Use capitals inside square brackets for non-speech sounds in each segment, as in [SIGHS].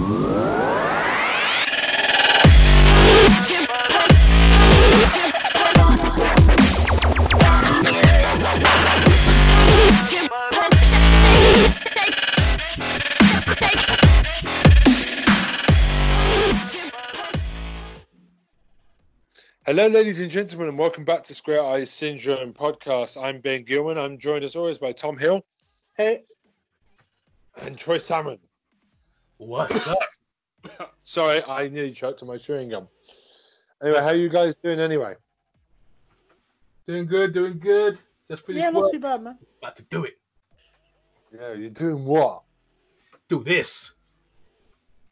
Hello, ladies and gentlemen, and welcome back to Square Eyes Syndrome podcast. I'm Ben Gilman. I'm joined as always by Tom Hill. Hey. And Troy Salmon. What's [LAUGHS] up? Sorry, I nearly choked on my chewing gum. Anyway, how are you guys doing anyway? Doing good, doing good. Just finished Yeah, not work. too bad, man. About to do it. Yeah, you're doing what? Do this.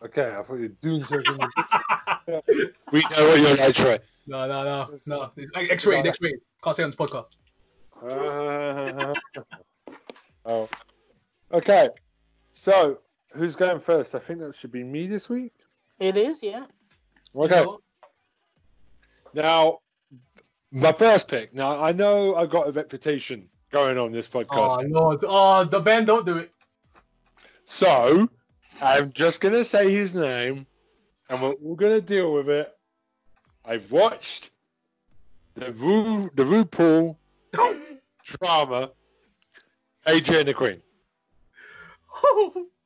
Okay, I thought you were doing something. [LAUGHS] we know what you're like, Troy. No, no, no, no. X-rated, X-rated. Can't say on this podcast. Uh, [LAUGHS] oh. Okay, so who's going first? I think that should be me this week. It is, yeah. Okay. You? Now, my first pick. Now, I know I've got a reputation going on this podcast. Oh podcast, Lord. Oh, the band don't do it. so I'm just gonna say his name, and we're, we're gonna deal with it. I've watched the Ru the RuPaul [LAUGHS] drama, AJ and the Queen. [LAUGHS]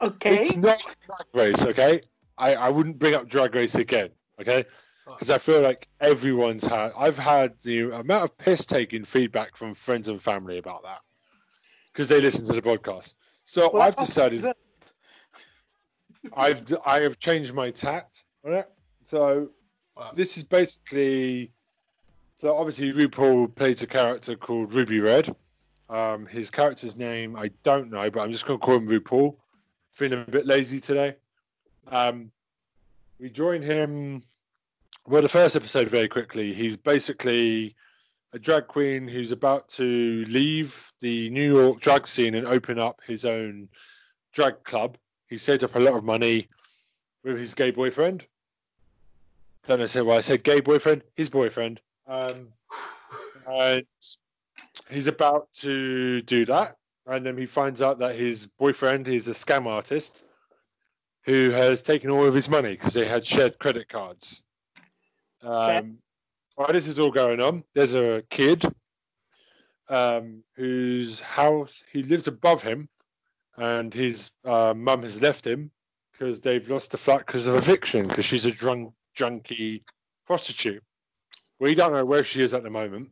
Okay. It's not Drag Race, okay? I, I wouldn't bring up Drag Race again, okay? Because I feel like everyone's had. I've had the amount of piss taking feedback from friends and family about that because they listen to the podcast. So Well, I've decided I've I have changed my tact on it. So Wow. this is basically so obviously RuPaul plays a character called Ruby Red. Um, his character's name I don't know, but I'm just going to call him RuPaul. Feeling a bit lazy today. Um, we join him. Well, the first episode very quickly. He's basically a drag queen who's about to leave the New York drag scene and open up his own drag club. He saved up a lot of money with his gay boyfriend. Don't know why I said gay boyfriend. His boyfriend. Um, [SIGHS] and he's about to do that, and then he finds out that his boyfriend is a scam artist who has taken all of his money because they had shared credit cards. Um, While this is all going on, there's a kid um, whose house he lives above him, and his uh, mum has left him because they've lost the flat because of eviction because she's a drunk junkie prostitute. We don't know where she is at the moment.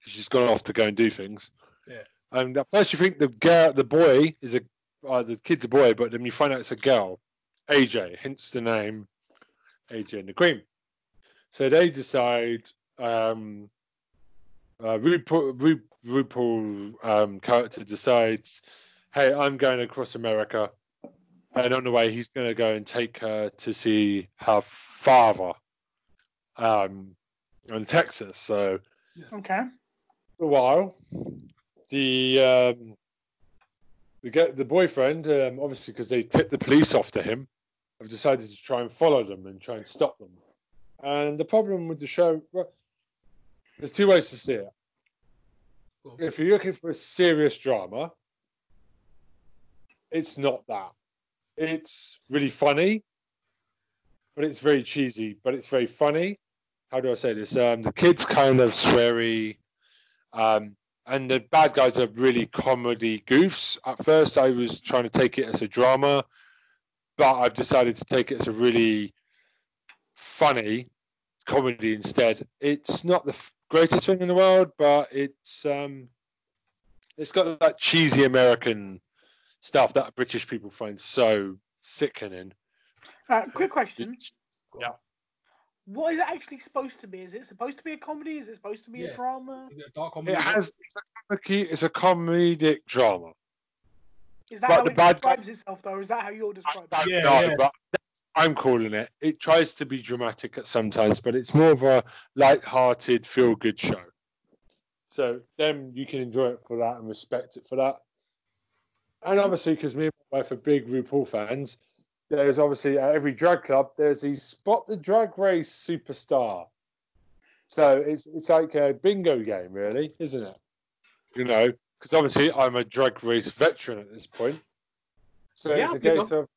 She's gone off to go and do things. Yeah. And at first you think the girl, the boy is a, uh, the kid's a boy, but then you find out it's a girl, AJ, hence the name AJ and the Queen. So they decide, um, uh, RuPaul, Ru, RuPaul um, character decides, hey, I'm going across America. And on the way, he's going to go and take her to see her father um, in Texas. So Okay. for a while. The um, the get the boyfriend, um, obviously because they tipped the police off to him, have decided to try and follow them and try and stop them. And the problem with the show, well, there's two ways to see it. If you're looking for a serious drama, it's not that. It's really funny, but it's very cheesy. But it's very funny. How do I say this? Um, the kids kind of sweary, um, and the bad guys are really comedy goofs. At first, I was trying to take it as a drama, but I've decided to take it as a really funny comedy instead. It's not the f- greatest thing in the world, but it's um, it's got that cheesy American stuff that British people find so sickening. Uh, quick question. It's- yeah. What is it actually supposed to be? Is it supposed to be a comedy? Is it supposed to be Yeah. a drama? Is it a dark comedy? It has it's a, it's a comedic drama. Is that But how the it bad guy- describes itself, though? Is that how you're I describing it? Yeah, know, yeah. but I'm calling it. It tries to be dramatic at sometimes, but it's more of a light-hearted, feel-good show. So then you can enjoy it for that and respect it for that. And obviously, because me and my wife are big RuPaul fans, there's obviously at every drag club there's the spot the drag race superstar. So it's it's like a bingo game, really, isn't it? You know, because obviously I'm a drag race veteran at this point. So Yeah, it's a case of.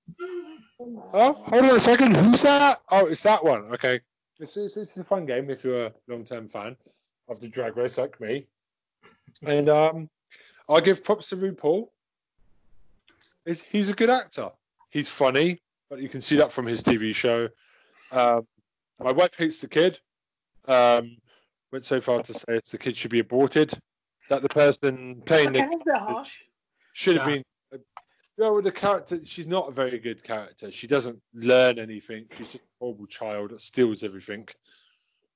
Oh, hold on a second. Who's that? Oh, it's that one. Okay. It's, it's, it's a fun game if you're a long term fan of the drag race like me. And um, I'll give props to RuPaul. He's, he's a good actor. He's funny, but you can see that from his TV show. Um, my wife hates the kid. Um, went so far to say it's the kid should be aborted. That the person playing Okay, the that's harsh. should have Yeah. been. uh, You know, with the character, she's not a very good character. She doesn't learn anything. She's just a horrible child that steals everything.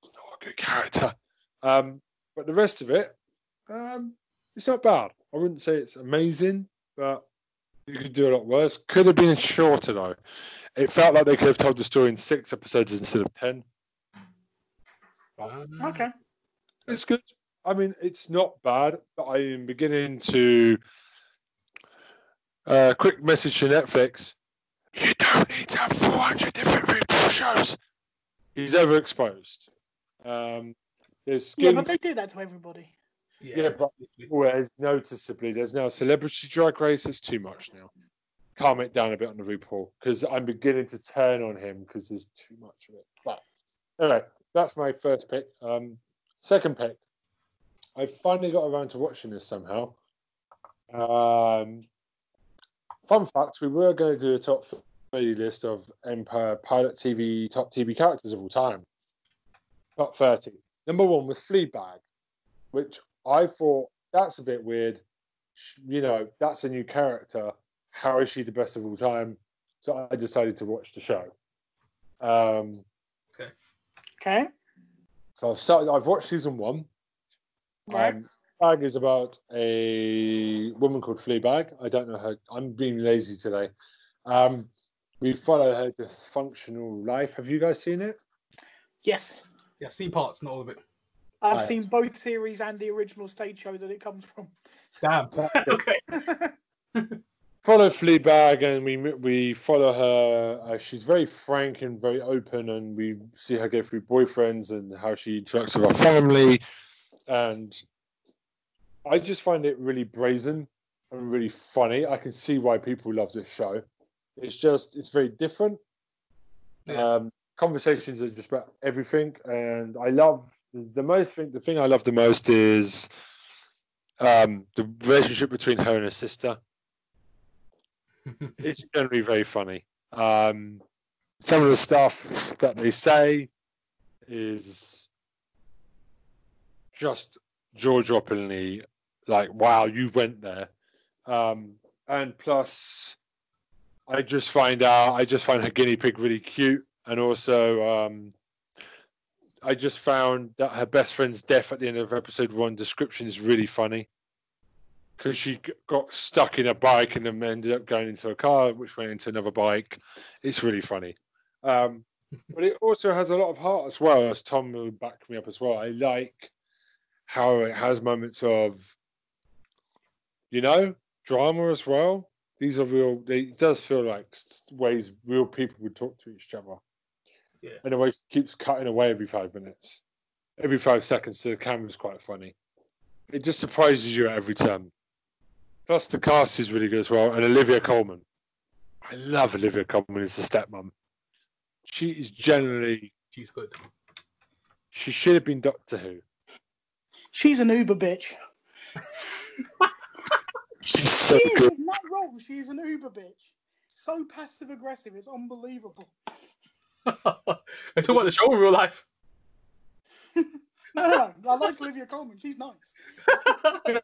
Not a good character. Um, but the rest of it, um, it's not bad. I wouldn't say it's amazing, but you could do a lot worse. Could have been shorter though. It felt like they could have told the story in six episodes instead of ten. Um, Okay. It's good. I mean, it's not bad, but I am beginning to. Uh, quick message to Netflix. You don't need to have 400 different RuPaul shows. He's overexposed. Um, there's Yeah, skin. but they do that to everybody. Yeah, but whereas noticeably, there's now celebrity drag race. It's too much now. Calm it down a bit on the RuPaul because I'm beginning to turn on him because there's too much of it. But anyway, that's my first pick. Um, second pick, I finally got around to watching this somehow. Um, fun fact: we were going to do a top thirty list of Empire Pilot TV top TV characters of all time. Top thirty. Number one was Fleabag, which I thought that's a bit weird. You know, that's a new character. How is she the best of all time? So I decided to watch the show. Um, Okay. Okay. so I've started. I've watched season one. Right. Um, Bag is about a woman called Fleabag. I don't know her. I'm being lazy today. Um, we follow her dysfunctional life. Have you guys seen it? Yes. Yeah, C parts, not all of it. I've Right. seen both series and the original stage show that it comes from. Damn. [LAUGHS] okay. [LAUGHS] follow Fleabag and we we follow her. Uh, she's very frank and very open, and we see her go through boyfriends and how she interacts with her family. And I just find it really brazen and really funny. I can see why people love this show. It's just it's very different. Yeah. Um, conversations are just about everything, and I love the most thing. The thing I love the most is um, the relationship between her and her sister [LAUGHS] it's generally very funny. Um, some of the stuff that they say is just jaw droppingly like, wow, you went there. Um, and plus, I just find out, I just find her guinea pig really cute. And also, um, I just found that her best friend's death at the end of episode one description is really funny because she got stuck in a bike and then ended up going into a car, which went into another bike. It's really funny. Um, [LAUGHS] but it also has a lot of heart as well, as Tom will back me up as well. I like how it has moments of, you know, drama as well. These are real, they, it does feel like ways real people would talk to each other. Yeah. And the way she keeps cutting away every five minutes, every five seconds to the camera's quite funny. It just surprises you at every turn. Plus, the cast is really good as well, and Olivia Colman. I love Olivia Colman as the stepmom. She is generally. She's good. She should have been Doctor Who. She's an Uber bitch. She's so She is, good. not wrong. She's an Uber bitch. So passive aggressive, it's unbelievable. I talk about the show in real life. No, no, no. I like Olivia Colman. She's nice.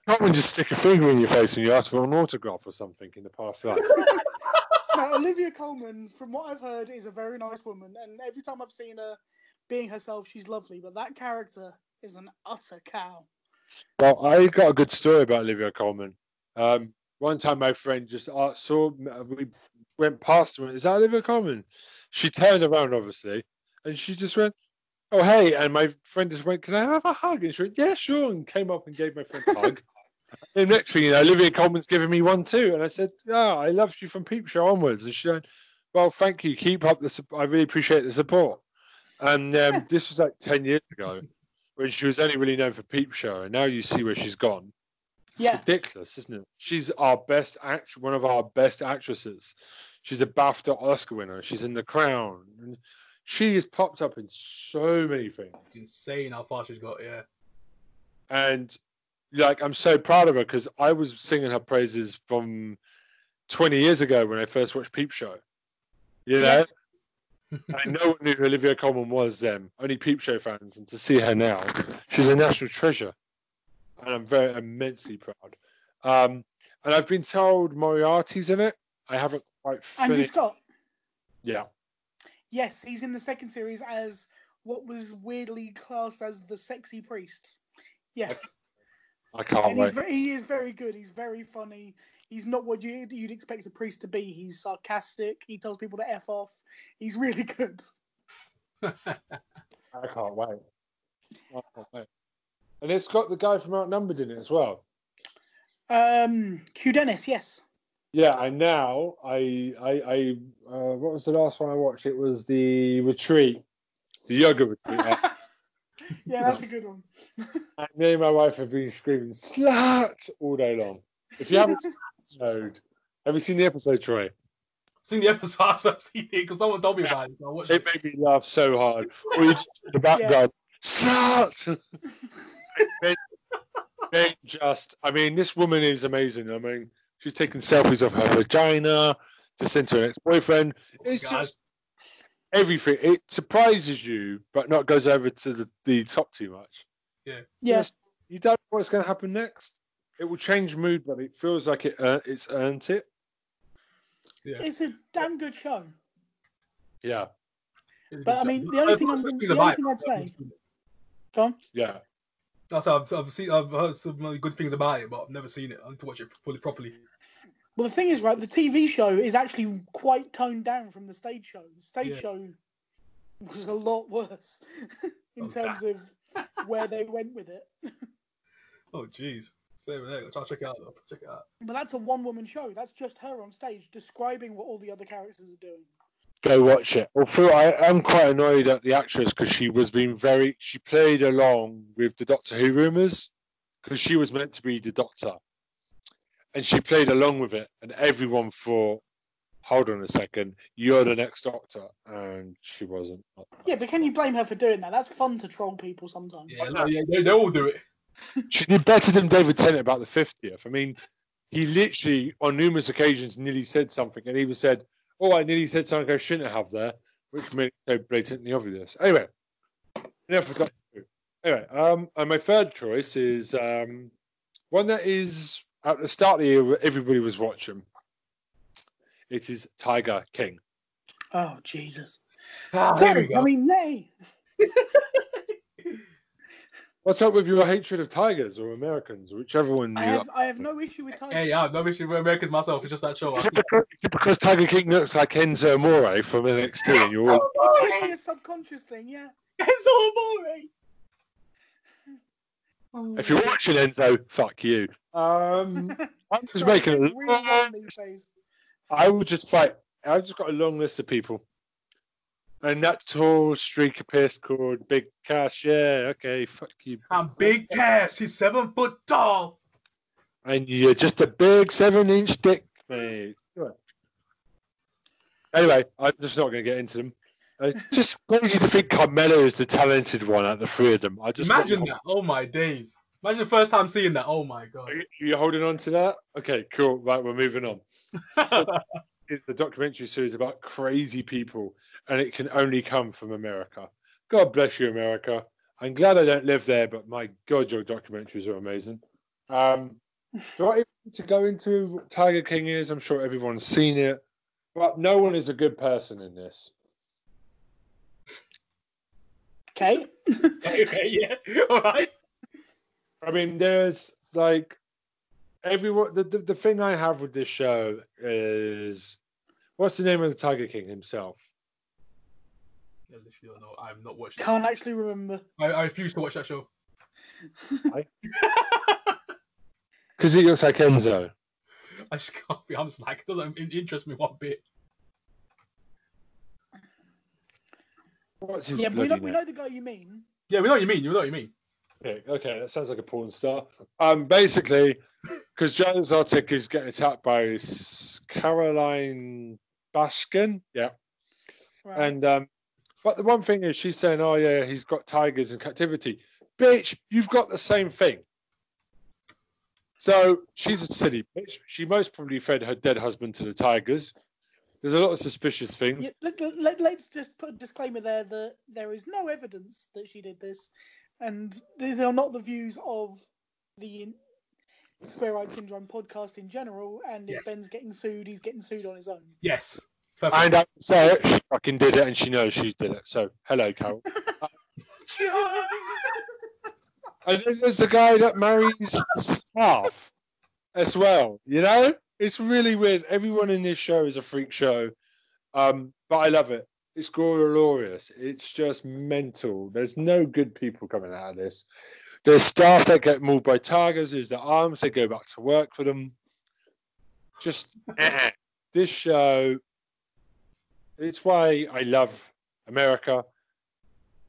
Colman just stick a finger in your face and you ask for an autograph or something in the past life. [LAUGHS] No, Olivia Colman, from what I've heard, is a very nice woman, and every time I've seen her being herself, she's lovely. But that character is an utter cow. Well, I got a good story about Olivia Colman. Um, one time, my friend just uh, saw we went past her. and, Is that Olivia Colman? She turned around, obviously, and she just went, "Oh, hey!" And my friend just went, "Can I have a hug?" And she went, "Yeah, sure." And came up and gave my friend a hug. [LAUGHS] And next thing you know, Olivia Colman's giving me one too. And I said, "Yeah, I loved you from Peep Show onwards." And she went, "Well, thank you. Keep up the. sup- I really appreciate the support." And um, this was like ten years ago when she was only really known for Peep Show, and now you see where she's gone. Yeah. ridiculous, isn't it? She's our best act, one of our best actresses. She's a BAFTA Oscar winner. She's in The Crown. And she has popped up in so many things. It's insane how far she's got. Yeah. And like, I'm so proud of her because I was singing her praises from 20 years ago when I first watched Peep Show. You know, [LAUGHS] I no one knew who Olivia Colman was then. Only Peep Show fans, and to see her now, she's a national treasure, and I'm very immensely proud. Um, and I've been told Moriarty's in it. I haven't quite Andrew finished. Scott. Yeah, Yes, he's in the second series as what was weirdly classed as the sexy priest. Yes, I can't and wait. very, he is very good. He's very funny. He's not what you, you'd expect a priest to be. He's sarcastic. He tells people to f off. He's really good. [LAUGHS] I can't wait. I can't wait. And it's got the guy from Outnumbered in it as well. Um, Hugh Dennis. Yes. Yeah, and now I I I uh, what was the last one I watched? It was the retreat, the yoga retreat. [LAUGHS] Yeah, that's a good one. [LAUGHS] and me and my wife have been screaming "slut" all day long. If you haven't seen the episode, have you seen the episode, Troy? seen the episode. [LAUGHS] I've seen it because someone told me about it. So I watched It it. made me laugh so hard. Or you just in the background, "slut." they, they just, I mean, this woman is amazing. I mean, she's taking selfies of her vagina to send to her ex-boyfriend. It's God. just everything. It surprises you, but not goes over to the, the top too much. Yeah. Just- you don't know what's going to happen next. It will change mood, but it feels like it uh, it's earned it. Yeah. It's a damn good show. Yeah, But, I mean, the only thing I'm- the only thing I'd say- Tom. yeah. That's I've, I've seen. I've heard some really good things about it, but I've never seen it. I need to watch it fully properly. Well, the thing is, right, the TV show is actually quite toned down from the stage show. The stage Yeah. show was a lot worse [LAUGHS] in Oh, terms of where they went with it. [LAUGHS] Oh, jeez. There, there. I'll try check it out. Though. Check it out. But that's a one woman show. That's just her on stage describing what all the other characters are doing. Go watch it. Although I am quite annoyed at the actress because she was being very. She played along with the Doctor Who rumors because she was meant to be the Doctor, and she played along with it, and everyone thought, "Hold on a second, you're the next Doctor," and she wasn't. Yeah, but can you blame her for doing that? That's fun to troll people sometimes. Yeah, no, yeah, they, they all do it. [LAUGHS] She did better than David Tennant about the fiftieth. I mean, he literally on numerous occasions nearly said something, and he was said, "Oh, I nearly said something I shouldn't have there," which made it so blatantly obvious. Anyway, enough of Doctor Who. Anyway, um, and my third choice is um, one that is at the start of the year everybody was watching. It is Tiger King. Oh, Jesus. Ah, here Sorry. I mean, nay. [LAUGHS] What's up with your hatred of tigers or Americans, whichever one you I like? have, I have no issue with Tiger. Hey, yeah, no issue with Americans myself. It's just that show. Is it because, is it because Tiger King looks like Enzo Amore from NXT and you're all It could be a subconscious thing, yeah. [LAUGHS] It's all boring. If you're watching Enzo, fuck you. Um, [LAUGHS] I'm just Sorry, making a long, wrong these days. I would just fight. I've just got a long list of people. And that tall streaker piss called Big Cass. Yeah, okay, fuck you. I'm big Cass. He's seven foot tall. And you're just a big seven inch dick, mate. Anyway, I'm just not going to get into them. Uh, just crazy to think Carmella is the talented one out of the three of them. I just Imagine that. Oh my days. Imagine the first time seeing that. Oh my god. You- holding on to that? Okay, cool. Right, we're moving on. [LAUGHS] It's a documentary series about crazy people, and it can only come from America. God bless you, America. I'm glad I don't live there, but my God, your documentaries are amazing. Um, do I even need to go into what Tiger King is? I'm sure everyone's seen it, but no one is a good person in this. Okay. [LAUGHS] okay, yeah. [LAUGHS] All right. I mean, there's like everyone. The, the, the thing I have with this show is what's the name of the Tiger King himself? I literally don't know. I've not watched. Can't actually remember. I, I refuse to watch that show. Because [LAUGHS] he looks like Enzo. I just can't be. I'm just like, it doesn't interest me one bit. What's his Yeah, we know, we know the guy you mean. Yeah, we know what you mean. You know what you mean. Okay, okay, that sounds like a porn star. Um, basically, because Joe Exotic is getting attacked by Caroline Baskin. Yeah. Right. And um, but the one thing is, she's saying, "Oh yeah, he's got tigers in captivity." Bitch, you've got the same thing. So she's a silly bitch. She most probably fed her dead husband to the tigers. There's a lot of suspicious things. Yeah, let, let, let, us just put a disclaimer there that there is no evidence that she did this, and these are not the views of the Square Eye Syndrome podcast in general. And if Yes. Ben's getting sued, he's getting sued on his own. Yes. Perfect. And I can say it, she fucking did it, and she knows she did it. So hello, Carol. [LAUGHS] And then there's a guy that marries staff as well. You know, it's really weird. Everyone in this show is a freak show, um, but I love it. It's glorious. It's just mental. There's no good people coming out of this. There's staff that get mauled by tigers. There's the arms. They go back to work for them. Just [LAUGHS] this show. It's why I love America,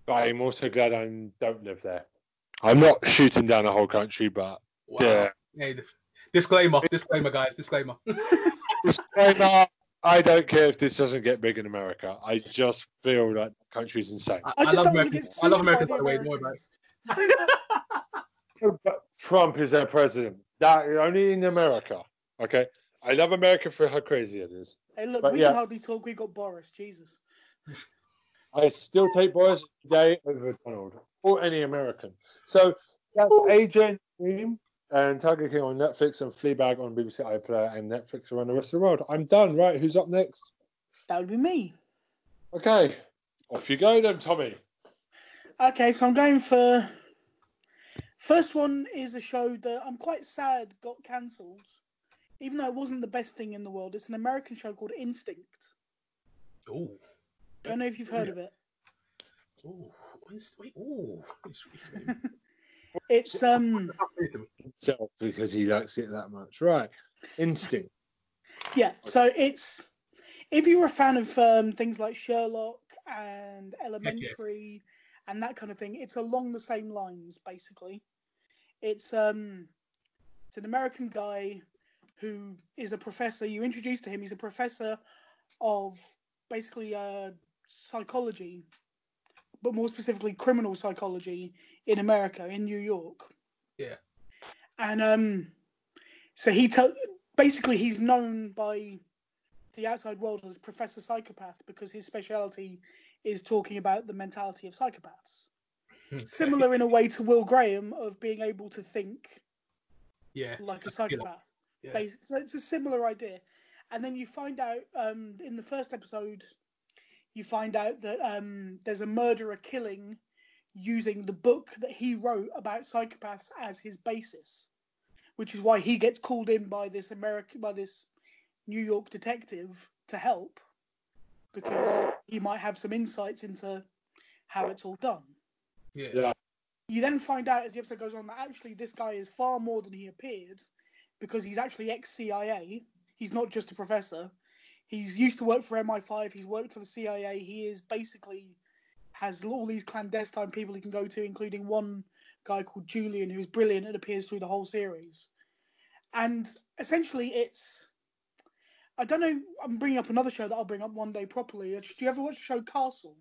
but I'm also glad I don't live there. I'm not shooting down a whole country, but Wow. yeah. Hey, d- disclaimer, disclaimer, guys, disclaimer. [LAUGHS] Disclaimer, I don't care if this doesn't get big in America. I just feel that the country's insane. I, I I love don't want to American. get I love sued by the way. Don't about [LAUGHS] But Trump is their president. That only in America. Okay. I love America for how crazy it is. Hey, look, But we yeah. can hardly talk. We got Boris. Jesus. [LAUGHS] I still take Boris every day over Donald or any American. So that's Agent Dream and Tiger King on Netflix and Fleabag on BBC iPlayer and Netflix around the rest of the world. I'm done. Right. Who's up next? That would be me. Okay. Off you go then, Tommy. Okay, so I'm going for. First one is a show that I'm quite sad got cancelled, even though it wasn't the best thing in the world. It's an American show called Instinct. Ooh, Don't know if you've heard of it. Oh, wait, wait, ooh. [LAUGHS] It's- it's- It's um Himself because he likes it that much. Right. Instinct. yeah. So it's if you're a fan of um, things like Sherlock and Elementary and that kind of thing, it's along the same lines basically. It's um it's an American guy who is a professor. You introduce to him. He's a professor of basically uh, psychology, but more specifically criminal psychology in America, in New York. Yeah. And um, so he tell basically he's known by the outside world as Professor Psychopath because his speciality is talking about the mentality of psychopaths. Okay. Similar in a way to Will Graham of being able to think Yeah. like a psychopath. Yeah. Basi- So it's a similar idea. And then you find out um, in the first episode, you find out that um, there's a murderer killing using the book that he wrote about psychopaths as his basis, which is why he gets called in by this American, by this New York detective to help because he might have some insights into how it's all done. Yeah. Yeah. You then find out as the episode goes on that actually this guy is far more than he appeared because he's actually ex CIA. He's not just a professor. He's used to work for MI5. He's worked for the CIA. He is basically has all these clandestine people he can go to, including one guy called Julian, who's brilliant and appears through the whole series. And essentially, it's I don't know. I'm bringing up another show that I'll bring up one day properly. Uh, do you ever watch the show Castle?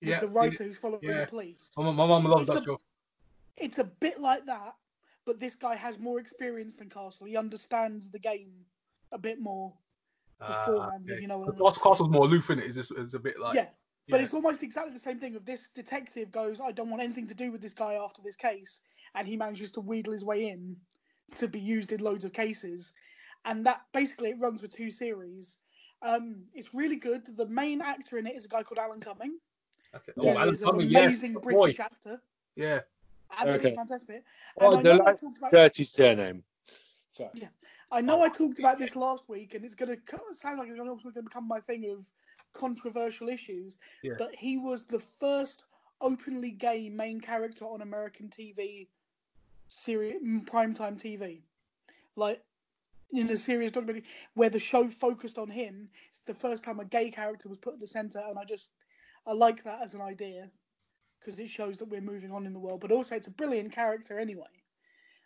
With Yeah. the writer who's following yeah. the police. My, my mom loves It's that a- show. it's a bit like that, but this guy has more experience than Castle. He understands the game a bit more beforehand, if okay. you know what I mean. Castle- Castle's more aloof in it. It's just it's a bit like yeah, but yeah. it's almost exactly the same thing. Of this detective goes, I don't want anything to do with this guy after this case, and he manages to wheedle his way in to be used in loads of cases, and that basically it runs for two series. Um, it's really good. The main actor in it is a guy called Alan Cumming. Okay. who Oh, Alan an Cumming, yes, amazing the British boy. actor. Yeah. Absolutely Okay. fantastic. Oh, And I know I about Dirty surname. Sorry. I know I talked about this [LAUGHS] last week, and it's going to sound like it's going to become my thing of controversial issues. Yeah. But he was the first openly gay main character on American TV, series, primetime TV, like in a serious documentary where the show focused on him. It's the first time a gay character was put at the center, and I just I like that as an idea because it shows that we're moving on in the world. But also, it's a brilliant character anyway.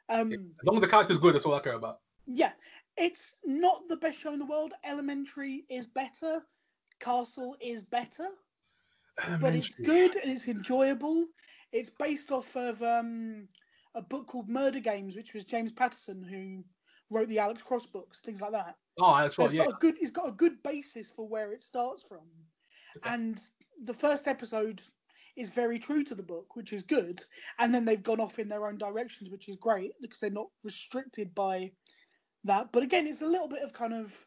Um, As long as the character's good, that's all I care about. Yeah, it's not the best show in the world. Elementary is better. Castle is better, but it's good and it's enjoyable. It's based off of um, a book called Murder Games, which was James Patterson who wrote the Alex Cross books, things like that. Oh, that's right. it's Yeah. got a good it's got a good basis for where it starts from. Okay. And the first episode is very true to the book, which is good. And then they've gone off in their own directions, which is great because they're not restricted by that. But again, it's a little bit of kind of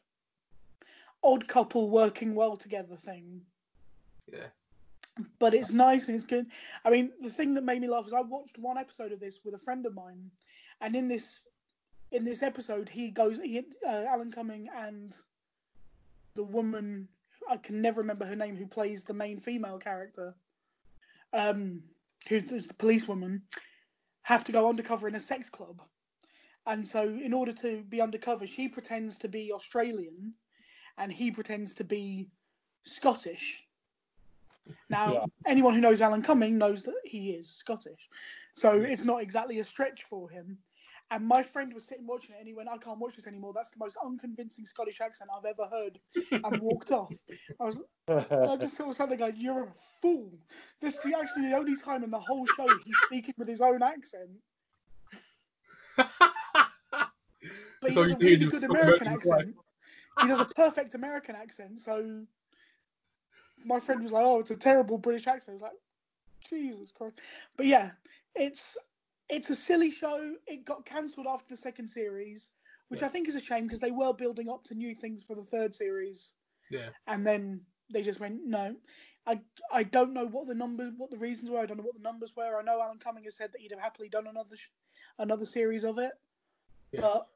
odd couple working well together thing. Yeah. But it's nice and it's good. I mean, the thing that made me laugh is I watched one episode of this with a friend of mine, and in this in this episode, he goes, he, uh, Alan Cumming and the woman, I can never remember her name, who plays the main female character, um, who's the policewoman, have to go undercover in a sex club. And so, in order to be undercover, she pretends to be Australian and he pretends to be Scottish. Now, Yeah. anyone who knows Alan Cumming knows that he is Scottish. So, it's not exactly a stretch for him. And my friend was sitting watching it and he went, I can't watch this anymore. That's the most unconvincing Scottish accent I've ever heard. And walked off. I was I just sort of sat there going, You're a fool. This is actually the only time in the whole show he's speaking with his own accent. But he So does you a really good American accent. He does a perfect American accent. So my friend was like, Oh, it's a terrible British accent. I was like, Jesus Christ. But yeah, it's it's a silly show. It got cancelled after the second series, which Yeah. I think is a shame because they were building up to new things for the third series yeah. and then they just went no. I I don't know what the number what the reasons were. I don't know what the numbers were. I know Alan Cumming has said that he'd have happily done another sh- another series of it, Yeah. but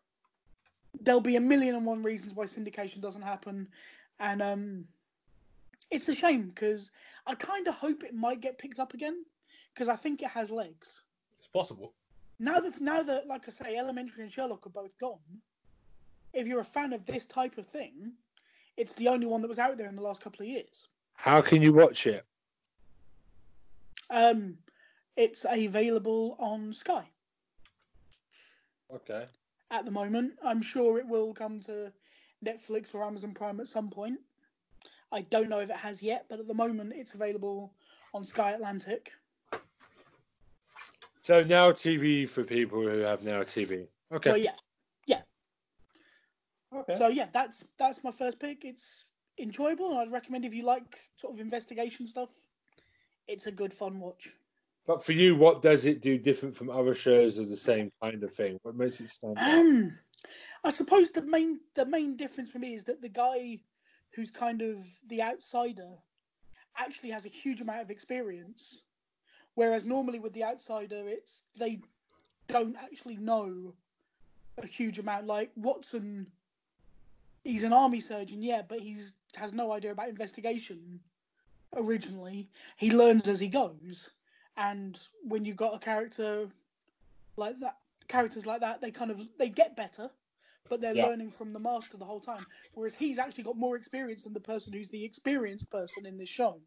there'll be a million and one reasons why syndication doesn't happen, and um, it's a shame because I kind of hope it might get picked up again because I think it has legs. It's possible. Now that now that like I say, Elementary and Sherlock are both gone, if you're a fan of this type of thing, it's the only one that was out there in the last couple of years. How can you watch it? Um, it's available on Sky Okay. at the moment. I'm sure it will come to Netflix or Amazon Prime at some point. I don't know if it has yet, but at the moment it's available on Sky Atlantic. So now TV for people who have now TV. Okay. So yeah, okay. so yeah, that's that's my first pick. It's enjoyable, and I'd recommend if you like sort of investigation stuff. It's a good fun watch. But for you, what does it do different from other shows of the same kind of thing? What makes it stand out? Um, I suppose the main the main difference for me is that the guy who's kind of the outsider actually has a huge amount of experience, whereas normally with the outsider, it's they don't actually know a huge amount. Like Watson, he's an army surgeon, yeah, but he's has no idea about investigation. Originally, he learns as he goes, and when you've got a character like that characters like that, they kind of they get better, but they're Yeah. learning from the master the whole time. Whereas he's actually got more experience than the person who's the experienced person in this show.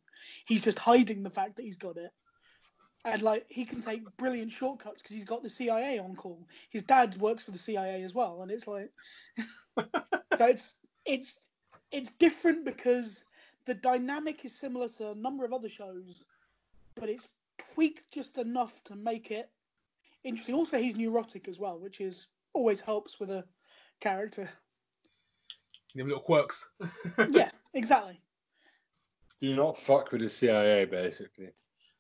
He's just hiding the fact that he's got it. And like he can take brilliant shortcuts because he's got the CIA on call. His dad works for the CIA as well, and it's like [LAUGHS] so it's it's it's different because the dynamic is similar to a number of other shows, but it's tweaked just enough to make it interesting. Also, he's neurotic as well, which is always helps with a character. Give him little quirks. [LAUGHS] yeah, exactly. Do not fuck with the CIA, basically.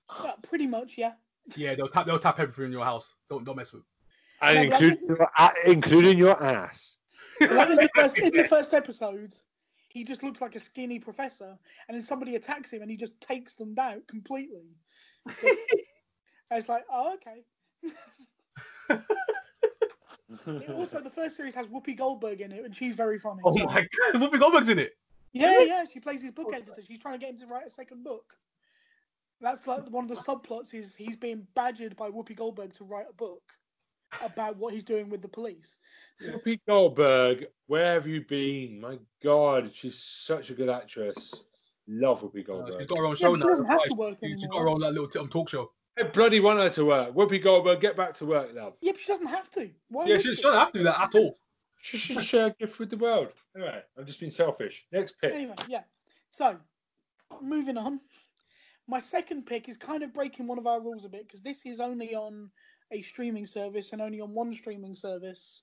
Uh, pretty much, yeah. yeah, they'll tap they'll tap everything in your house. Don't don't mess with. And No, but I including your, a- including your ass. Like in, the [LAUGHS] first, in the first episode, he just looks like a skinny professor, and then somebody attacks him, and he just takes them down completely. And it's like, oh, okay. It [LAUGHS] also, the first series has Whoopi Goldberg in it, and she's very funny. Oh so- my god, Whoopi Goldberg's in it. Yeah, yeah, she plays his book editor. She's trying to get him to write a second book. That's like one of the subplots is he's being badgered by Whoopi Goldberg to write a book about what he's doing with the police. Whoopi Goldberg, where have you been? My God, she's such a good actress. Love Whoopi Uh, Goldberg. she's got her own Yeah, show but She doesn't have to work she, anymore. She's got anymore. her own like, little t- um, talk show. I bloody want her to work. Whoopi Goldberg, get back to work, love. Yeah, but she doesn't have to. Why Yeah, she she? shouldn't have to do that at all. She should share a gift with the world. Anyway, I've just been selfish. Next pick. Anyway, yeah. So, moving on. My second pick is kind of breaking one of our rules a bit because this is only on a streaming service and only on one streaming service,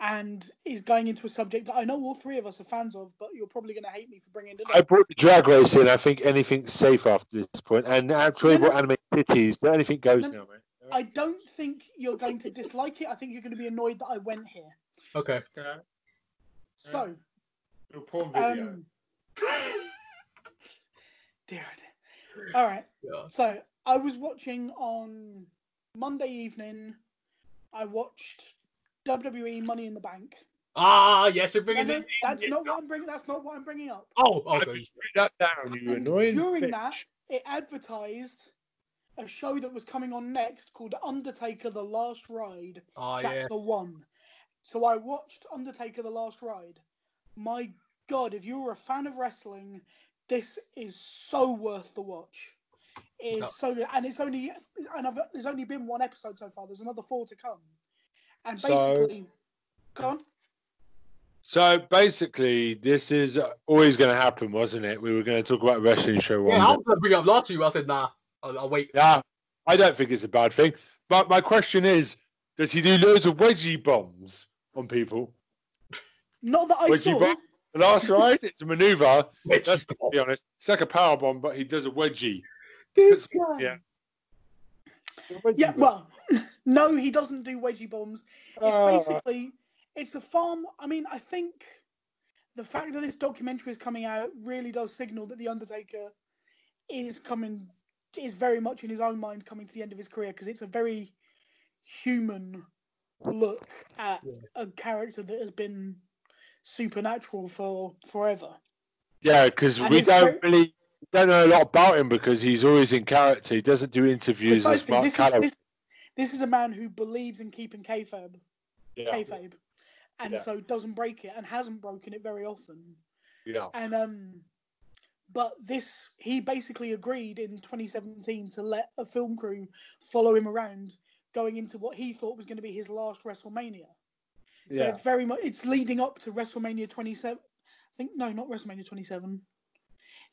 and is going into a subject that I know all three of us are fans of, but you're probably going to hate me for bringing it I brought the drag race in. I think anything's safe after this point. And actually, No, no. what anime cities, so anything goes No, now, mate. I don't think you're going to dislike it. I think you're going to be annoyed that I went here. Okay. Okay. So, Little porn video. um, [LAUGHS] dear, dear. All right. Yeah. So I was watching on Monday evening. I watched WWE Money in the Bank. Ah, yes, you're bringing it. that's not what I'm bringing. That's not what I'm bringing up. Oh, I okay. just write that down, you And annoying during bitch. that, it advertised a show that was coming on next called Undertaker: The Last Ride, Oh, Chapter yeah. One. So I watched Undertaker: The Last Ride. My God, if you were a fan of wrestling, this is so worth the watch. It is No. so good, and it's only and I've, there's only been one episode so far. There's another four to come, and So- basically, go on. So basically, this is always going to happen, wasn't it? We were going to talk about a wrestling show one Yeah, I was going to bring it up last week. but I said, nah, I'll, I'll wait. Yeah, I don't think it's a bad thing. But my question is, does he do loads of wedgie bombs on people? Not that I Wedgie saw. bomb? The last [LAUGHS] ride, it's a maneuver. Wait, Let's be honest. It's like a power bomb, but he does a wedgie. This guy. yeah. A wedgie Yeah, bomb. well, [LAUGHS] no, he doesn't do wedgie bombs. It's Ah. basically it's a farm. I mean, I think the fact that this documentary is coming out really does signal that the Undertaker is coming is very much in his own mind coming to the end of his career because it's a very human look at Yeah. a character that has been supernatural for forever. yeah, because we don't very- really don't know a lot about him because he's always in character. He doesn't do interviews as Mark this is, this, this is a man who believes in keeping kayfabe. Yeah, kayfabe, and Yeah. so doesn't break it and hasn't broken it very often. yeah. And um, but this he basically agreed in 2017 to let a film crew follow him around, going into what he thought was going to be his last WrestleMania. So Yeah. it's very much it's leading up to WrestleMania 27. I think no, not WrestleMania 27.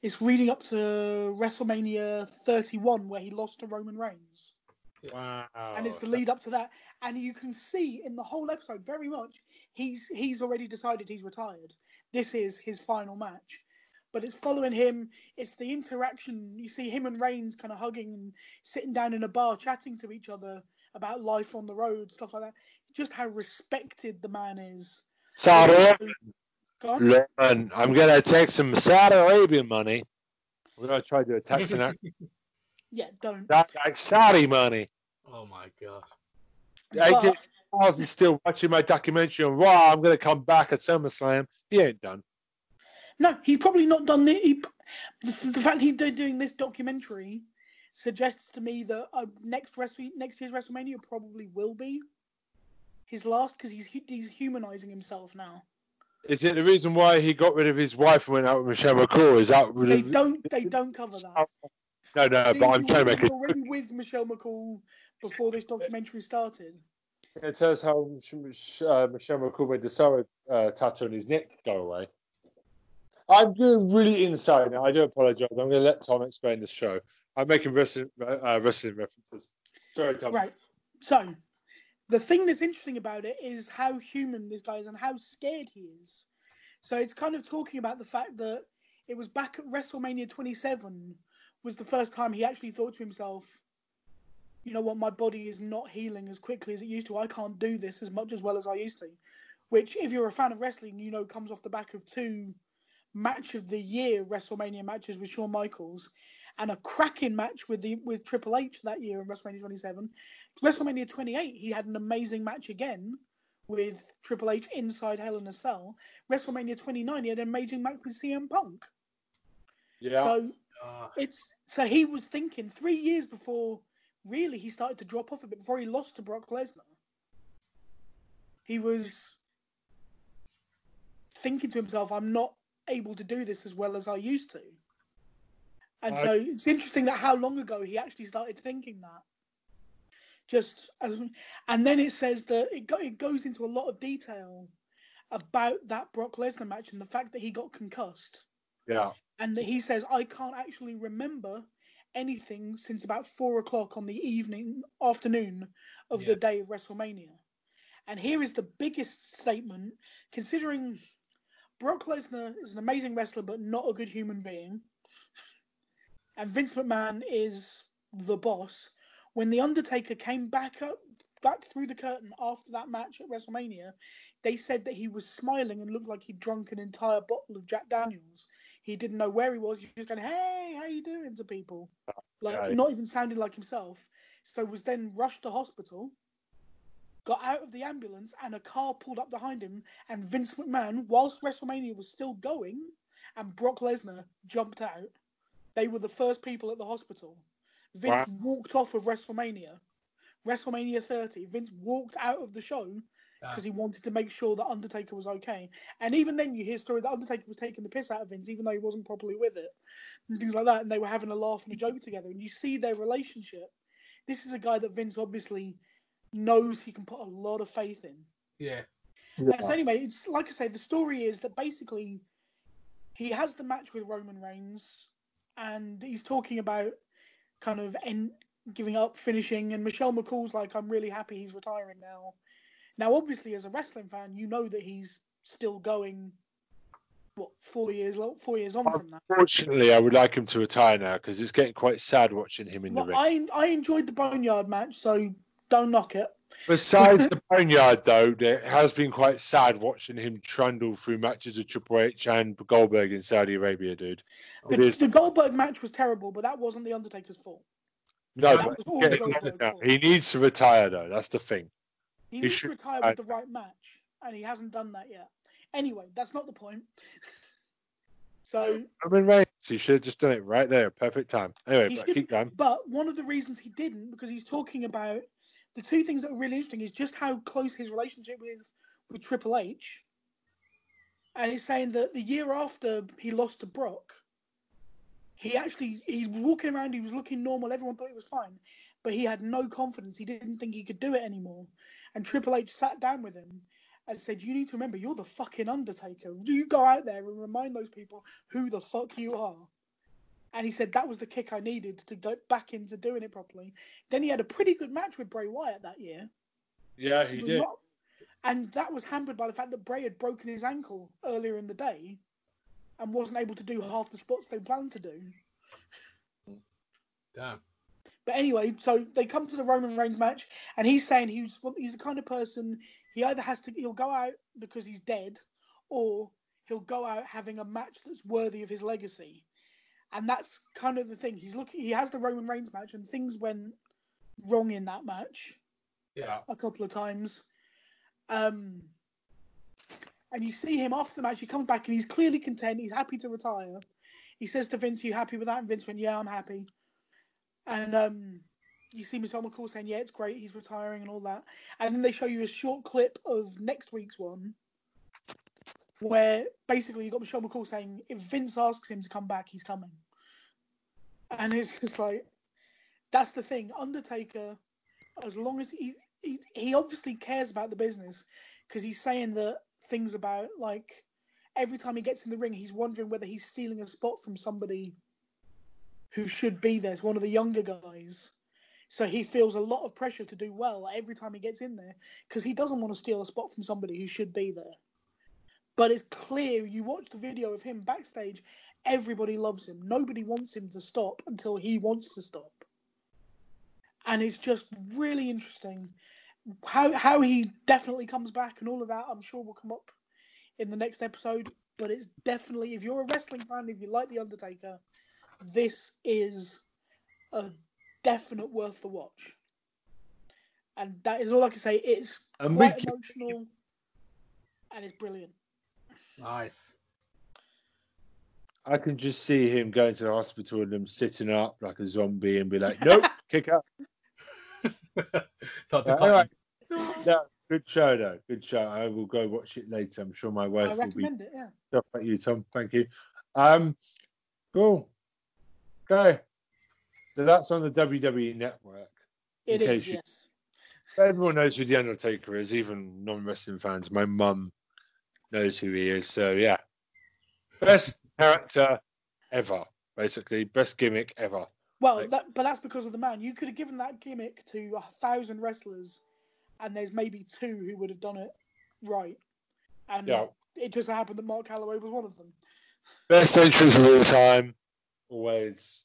It's leading up to WrestleMania 31, where he lost to Roman Reigns. Wow. and it's the lead up to that. And you can see in the whole episode very much he's he's already decided he's retired. This is his final match. But it's following him. It's the interaction. You see him and Reigns kind of hugging and sitting down in a bar chatting to each other about life on the road stuff like that. Just how respected the man is. Saudi Go on. Lauren, I'm gonna take some Saudi Arabian money. We're gonna try to do a tax and act [LAUGHS] yeah don't that like Saudi money. Oh, my god. AJ But- Styles is still watching my documentary on Raw. I'm gonna come back at SummerSlam. He ain't done. No, he's probably not done the. He, the, the fact he's doing this documentary suggests to me that uh, next wrestle next year's WrestleMania probably will be his last because he's hu- he's humanizing himself now. Is it the reason why he got rid of his wife and went out with Michelle McCool? Is that They don't they don't cover that. No, no, but I'm trying to make it. already with Michelle McCool before this documentary started. You tell us how uh, Michelle McCool made the Sarah uh, tattoo on his neck go away? I'm doing really inside now. I do apologize. I'm going to let Tom explain this show. I'm making wrestling, uh, wrestling references. Sorry, Tom. Right. So, the thing that's interesting about it is how human this guy is and how scared he is. So it's kind of talking about the fact that it was back at WrestleMania 27 was the first time he actually thought to himself, you know what, my body is not healing as quickly as it used to. I can't do this as much as well as I used to. Which, if you're a fan of wrestling, you know comes off the back of two match of the year WrestleMania matches with Shawn Michaels and a cracking match with the with Triple H that year in WrestleMania 27. WrestleMania 28, he had an amazing match again with Triple H inside Hell in a Cell. WrestleMania 29, he had an amazing match with CM Punk. Yeah. So Uh, it's so he was thinking three years before really he started to drop off a bit before he lost to Brock Lesnar. He was thinking to himself, I'm not able to do this as well as I used to. And I- so it's interesting that how long ago he actually started thinking that. Just as, and then it says that it, go, it goes into a lot of detail about that Brock Lesnar match and the fact that he got concussed. Yeah. and that he says I can't actually remember anything since about four o'clock on the evening afternoon of Yeah. the day of WrestleMania. And here is the biggest statement, considering Brock Lesnar is an amazing wrestler but not a good human being, and Vince McMahon is the boss. When the Undertaker came back up back through the curtain after that match at WrestleMania, they said that he was smiling and looked like he'd drunk an entire bottle of Jack Daniels. He didn't know where he was. He was just going, "Hey, how you doing?" to people, like not even sounding like himself. So was then rushed to hospital. Got out of the ambulance and a car pulled up behind him. And Vince McMahon, whilst WrestleMania was still going, and Brock Lesnar jumped out, they were the first people at the hospital. Vince walked off of WrestleMania, WrestleMania 30. Vince walked out of the show because he wanted to make sure that Undertaker was okay. And even then, you hear story that Undertaker was taking the piss out of Vince, even though he wasn't properly with it, and things like that. And they were having a laugh and a joke together. And you see their relationship. This is a guy that Vince obviously knows he can put a lot of faith in. Yeah. And so anyway, it's like I say, the story is that basically he has the match with Roman Reigns, and he's talking about kind of en- giving up, finishing, and Michelle McCool's like, "I'm really happy he's retiring now." Now, obviously, as a wrestling fan, you know that he's still going. What four years? Four years on from that. Unfortunately, I would like him to retire now because it's getting quite sad watching him in the ring. I I enjoyed the Boneyard match, so don't knock it. Besides [LAUGHS] the boneyard, though, it has been quite sad watching him trundle through matches with Triple H and Goldberg in Saudi Arabia, dude. The, the Goldberg match was terrible, but that wasn't the Undertaker's fault. no, that but was the no, fault. he needs to retire though. That's the thing. He He needs should- to retire with the right match, and he hasn't done that yet. Anyway, that's not the point. [LAUGHS] So, Roman Reigns, he should have just done it right there, perfect time. Anyway, but keep going. but one of the reasons he didn't, because he's talking about the two things that are really interesting, is just how close his relationship is with Triple H. And he's saying that the year after he lost to Brock, he actually he's walking around, he was looking normal, everyone thought he was fine, but he had no confidence. He didn't think he could do it anymore. And Triple H sat down with him and said, You need to remember, you're the fucking Undertaker. You go out there and remind those people who the fuck you are. And he said that was the kick I needed to get back into doing it properly. Then he had a pretty good match with Bray Wyatt that year. Yeah, he did. not- and that was hampered by the fact that Bray had broken his ankle earlier in the day and wasn't able to do half the spots they planned to do. Damn. But anyway, so they come to the Roman Reigns match, and he's saying he's he's the kind of person he either has to he'll go out because he's dead, or he'll go out having a match that's worthy of his legacy, and that's kind of the thing. He's looking. He has the Roman Reigns match, and things went wrong in that match Yeah. a couple of times. Um, and you see him after the match. He comes back and he's clearly content. He's happy to retire. He says to Vince, "Are "You happy with that?" And Vince went, "Yeah, I'm happy." And um, you see Michelle McCool saying, "Yeah, it's great. He's retiring and all that." And then they show you a short clip of next week's one, where basically you got Michelle McCool saying, "If Vince asks him to come back, he's coming." And it's just like, that's the thing. Undertaker, as long as he he, he obviously cares about the business because he's saying that things about like every time he gets in the ring, he's wondering whether he's stealing a spot from somebody who should be there. It's one of the younger guys. So he feels a lot of pressure to do well every time he gets in there because he doesn't want to steal a spot from somebody who should be there. But it's clear you watch the video of him backstage, everybody loves him. Nobody wants him to stop until he wants to stop. And it's just really interesting how how he definitely comes back and all of that. I'm sure will come up in the next episode. But it's definitely if you're a wrestling fan, if you like the Undertaker, this is a definite worth the watch. And that is all I can say. It's And quite we- emotional, and it's brilliant. Nice. I can just see him going to the hospital and them sitting up like a zombie and be like, "Nope, [LAUGHS] kick out." Thought the Yeah. No, good show though. Good show. I will go watch it later. I'm sure my I wife will be recommend it. Yeah. stuff like you, Tom. Thank you. Um, cool. Okay. So that's on the WWE network. It In is, case you- yes. Everyone knows who the Undertaker is, even non-wrestling fans. My mum knows who he is. So yeah, best character ever, basically best gimmick ever. Well, Like- that, but that's because of the man. You could have given that gimmick to a thousand wrestlers, and there's maybe two who would have done it right. And Yeah, it just happened that Mark Calaway was one of them. best entrance of all time, always.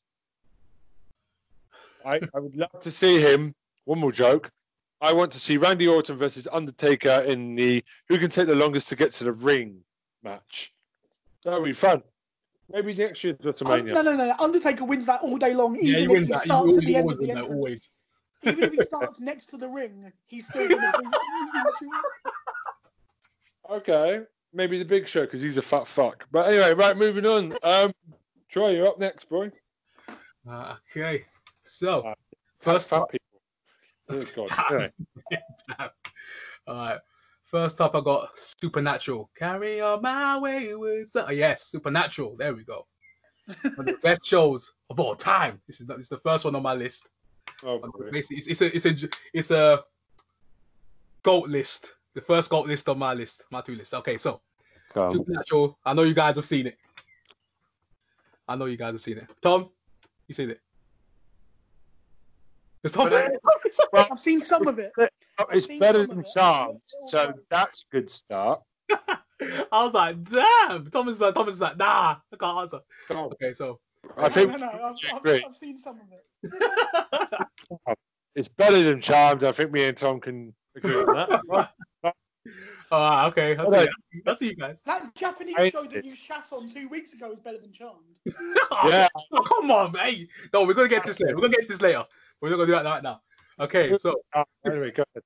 I I would love to see him. One more joke. I want to see Randy Orton versus Undertaker in the who can take the longest to get to the ring match. That would be fun. Maybe next year's Un- WrestleMania. no, no, no. Undertaker wins that all day long, Yeah, even if he starts always, at the end of the win that. entrance. Always. [LAUGHS] Even if he starts next to the ring, he's still going [LAUGHS] to Okay, maybe the Big Show because he's a fat fuck. But anyway, right, moving on. Um, Troy, you're up next, boy. Uh, okay. So, Uh, first fat up, people. [LAUGHS] Oh, God. Anyway, All right. First up, I got Supernatural. Carry on my way with. Oh, yes, Supernatural. There we go. [LAUGHS] One of the best shows of all time. This is this is the first one on my list. oh. Basically, it's, it's a it's a it's a goat list. The first goat list on my list, my two lists. Okay, so Come. Supernatural. I know you guys have seen it. I know you guys have seen it. Tom, you seen it? Tom. But, uh, [LAUGHS] I've seen some of it. It's better than. Charmed, so that's a good start. [LAUGHS] I was like, damn. Thomas is like, Thomas is like, nah, I can't answer. Oh, Okay, so I think no, no, no. I've, I've. I've seen some of it. [LAUGHS] it's better than Charmed. I think me and Tom can agree on that. Uh, okay, I'll see, Okay. you. I'll see you guys. That Japanese I- show that you shat on two weeks ago was better than Charmed. [LAUGHS] yeah, Oh, [LAUGHS] come on, mate. No, we're gonna get to this later. We're gonna get to this later. We're not gonna do that right now. Okay, so uh, anyway, go ahead.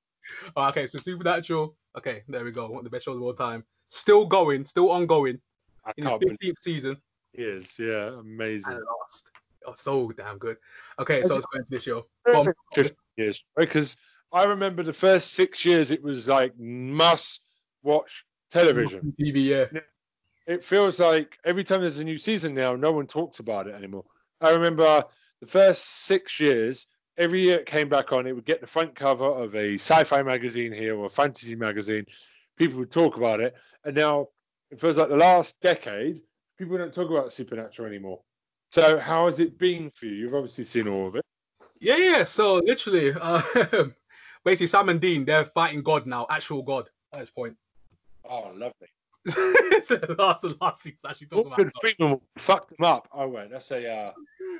uh, [LAUGHS] okay, so Supernatural. Okay, there we go. One of the best shows of all time. Still going, still ongoing I in can't believe 15th season. it is. Yeah, amazing. And lost. Oh, so damn good. Okay, so let's go into this show. Go on. 50 years because I remember the first six years it was like must watch television. TV, yeah. It feels like every time there's a new season now, no one talks about it anymore. I remember the first six years, every year it came back on, it would get the front cover of a sci-fi magazine here or a fantasy magazine. People would talk about it, and now it feels like the last decade, people don't talk about Supernatural anymore. So, how has it been for you? You've obviously seen all of it. Yeah, yeah. So literally, uh, [LAUGHS] basically, Sam and Dean, they're fighting God now, actual God at this point. Oh, lovely. [LAUGHS] so last, the last season actually talking about Morgan God. Freeman fucked them up. Oh wait, let's say uh,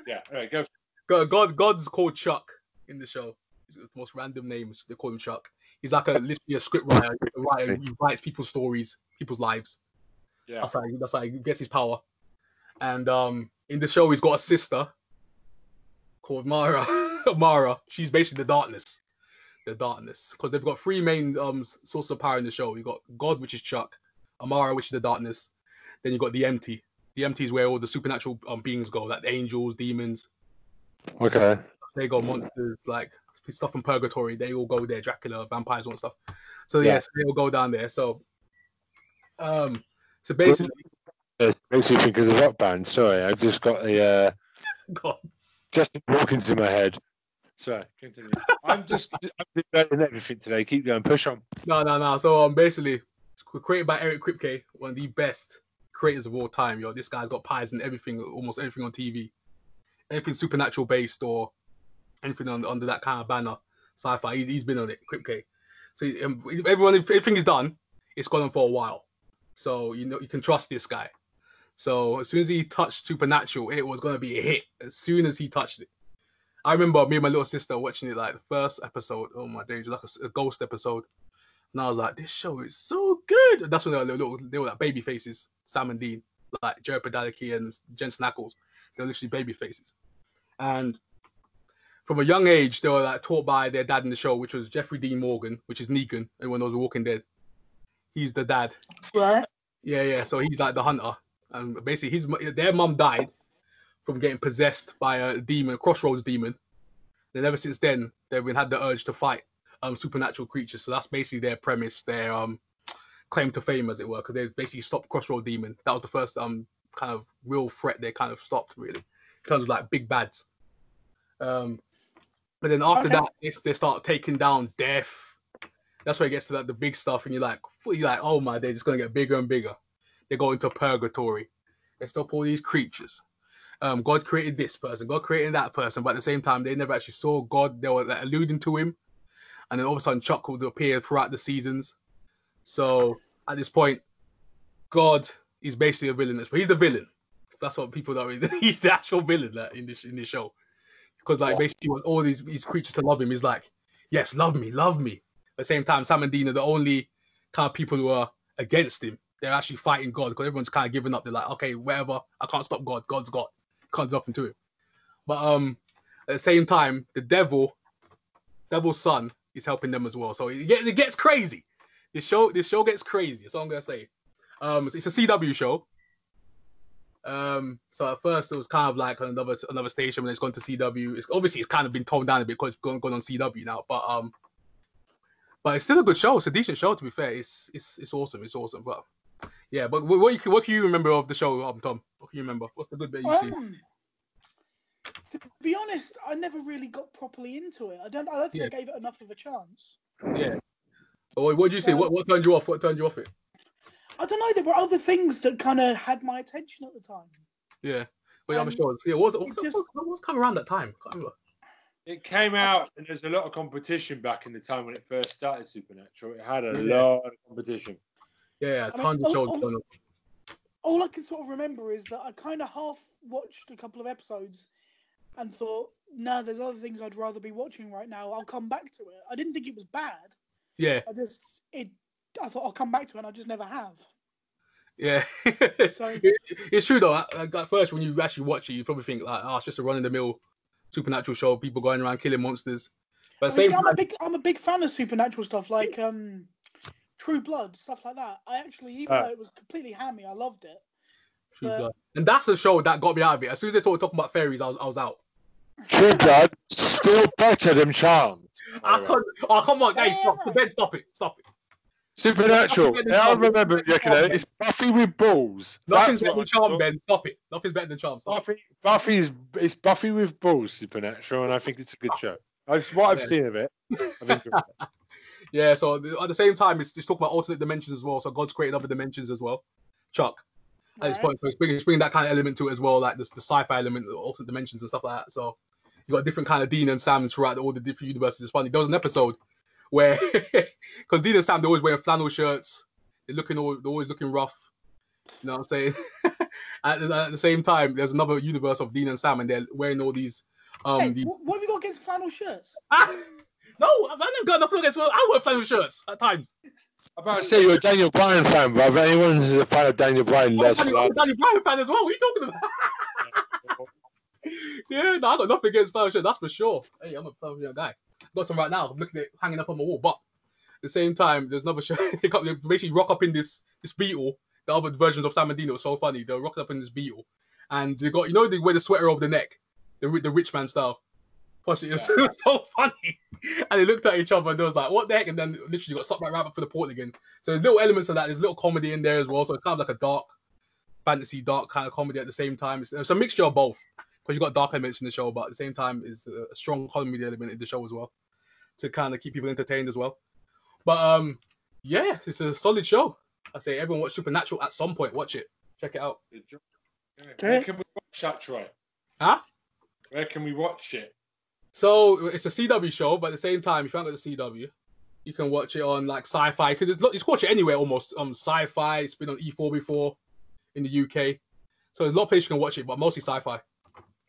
yeah. All right, go. God, God, God's called Chuck in the show. It's the most random names. They call him Chuck. He's like a literally a script writer. A writer. He writes people's stories, people's lives. Yeah. That's how he, that's how he gets his power. And um, in the show, he's got a sister called Mara. [LAUGHS] Mara. She's basically the darkness. The darkness, because they've got three main um sources of power in the show. You got God, which is Chuck, Amara, which is the darkness. Then you got the empty. The empty is where all the supernatural um, beings go, like angels, demons, Okay. they go monsters like stuff from purgatory they all go there dracula vampires all that stuff so Yeah. yes they all go down there so um so basically Yes, me think of rock band. Sorry, I just got the uh, [LAUGHS] God, Justin Hawkins in my head. Sorry, continue. I'm just I'm learning everything today. Keep going. Push on. no no no so um basically created by eric kripke one of the best creators of all time yo this guy's got pies and everything almost everything on tv anything supernatural based or anything on, under that kind of banner sci-fi he's, he's been on it kripke so um, everyone everything is done it's gone on for a while so you know you can trust this guy So as soon as he touched Supernatural, it was gonna be a hit. As soon as he touched it, I remember me and my little sister watching it like the first episode. Oh my days, like a ghost episode, and I was like, "This show is so good." And that's when they were little, they were like baby faces, Sam and Dean, like Jared Padalecki and Jensen Ackles. They were literally baby faces, and from a young age, they were like taught by their dad in the show, which was Jeffrey Dean Morgan, which is Negan, and when those were Walking Dead, he's the dad. Right. Yeah, yeah. So he's like the hunter, and basically his their mum died from getting possessed by a demon, a crossroads demon. Then ever since then, they've been had the urge to fight um supernatural creatures. So that's basically their premise, their um claim to fame, as it were, because they basically stopped crossroad demon. That was the first um kind of real threat they kind of stopped really. In terms of like big bads. Um, but then after Okay. that, they start taking down death. That's where it gets to like the big stuff, and you're like, you're like, oh my, they're just gonna get bigger and bigger. They go into purgatory. They stop all these creatures. Um, God created this person, God created that person, but at the same time, they never actually saw God. They were like, alluding to him, and then all of a sudden, Chuck would appear throughout the seasons. So at this point, God is basically a villain, but he's the villain. That's what people don't. Really, [LAUGHS] he's the actual villain like, in this in this show, because like basically wants all these these creatures to love him. He's like, yes, love me, love me. At the same time, Sam and Dean are the only kind of people who are against him. They're actually fighting God because everyone's kind of giving up. They're like, okay, whatever. I can't stop God. God's God. Can't do nothing to him. But um, at the same time, the devil, devil's son, is helping them as well. So it, it gets crazy. This show, this show gets crazy. That's all I'm gonna say. Um, it's a CW show. Um, so at first it was kind of like another another station, when it's gone to CW. It's obviously it's kind of been toned down a bit because it's gone, gone on CW now. But um, but it's still a good show. It's a decent show to be fair. It's it's it's awesome. It's awesome. But yeah, but what what, what can you remember of the show, um, Tom? What can you remember? What's the good bit you've seen? Um, to be honest, I never really got properly into it. I don't. I don't think I gave it enough of a chance. Yeah. Or what did you say? Um, What what turned you off? What turned you off it? I don't know. There were other things that kind of had my attention at the time. Yeah. But yeah, I'm Um, sure. Yeah, what was, it what, just- what, what was coming around that time? Can't remember. It came out, and there's a lot of competition back in the time when it first started Supernatural. It had a Yeah. lot of competition. Yeah, yeah, I mean, tons of oh, shows oh, on. All I can sort of remember is that I kind of half watched a couple of episodes and thought, no, there's other things I'd rather be watching right now. I'll come back to it. I didn't think it was bad. Yeah, I just it. I thought I'll come back to it. and I just never have. yeah. [LAUGHS] So It- it's true though. At, first, when you actually watch it, you probably think like, "Oh, it's just a run-in-the-mill supernatural show. People going around killing monsters." But I mean, same, I'm, a big I'm a big fan of supernatural stuff like um True Blood stuff like that. I actually, even Uh. though it was completely hammy, I loved it. True but- Blood. and that's the show that got me out of it. As soon as they started talking about fairies, I was, I was out. True Blood still better than Charmed. I can't, oh come on, hey, stop, Ben, stop it, stop it. Supernatural. Nothing's better than Yeah, I remember it, Yakuna. Charmed. It's Buffy with balls. Nothing's That's better than what I Charm. Ben. Stop it. Nothing's better than Charm. Stop. Buffy, Buffy's it's Buffy with balls, Supernatural, and I think it's a good show. I've, what I've Yeah. seen of it, I've it. [LAUGHS] Yeah, so at the same time, it's, it's talking about alternate dimensions as well. So God's created other dimensions as well. Chuck, at this point, so it's bringing, it's bringing that kind of element to it as well, like this, the sci-fi element, the alternate dimensions and stuff like that. So you've got different kind of Dean and Sam's throughout all the different universes. It's funny. There was an episode where, [LAUGHS] because Dean and Sam they're always wearing flannel shirts, they're looking all, they're always looking rough. You know what I'm saying? [LAUGHS] at, the- at the same time, there's another universe of Dean and Sam, and they're wearing all these. Um, Hey, these... what have you got against flannel shirts? [LAUGHS] No, I've never got nothing against. Well. I wear flannel shirts at times. I'm about to say you're a Daniel Bryan fan, but if anyone who's a fan of Daniel Bryan, I'm less a Danny, I'm a Danny Bryan fan as well. What are you talking about? [LAUGHS] yeah, no, I got nothing against flannel shirts, that's for sure. Hey, I'm a flannel shirt guy. Got some right now. I'm looking at it hanging up on my wall. But at the same time, there's another show. [LAUGHS] they, got, they basically rock up in this this beetle. The other versions of Sam and Dean was so funny. They're rocking up in this beetle, and they got you know they wear the sweater over the neck, the the rich man style. Push it, it was, [LAUGHS] it was so funny. And they looked at each other and they was like, "What the heck?" And then literally got sucked right up for the port again. So there's little elements of that. There's little comedy in there as well. So it's kind of like a dark fantasy, dark kind of comedy at the same time. It's, it's a mixture of both because you've got dark elements in the show, but at the same time, it's a strong comedy element in the show as well to kind of keep people entertained as well. But um, yeah, it's a solid show. I say everyone watch Supernatural at some point. Watch it, check it out. Where can we watch that, Troy? Huh? Where can we watch it? So it's a CW show, but at the same time, if you haven't got the CW, you can watch it on like Sci-Fi because it's you can watch it anywhere almost. Um, Sci-Fi. It's been on E4 before in the UK, so there's a lot of places you can watch it, but mostly Sci-Fi.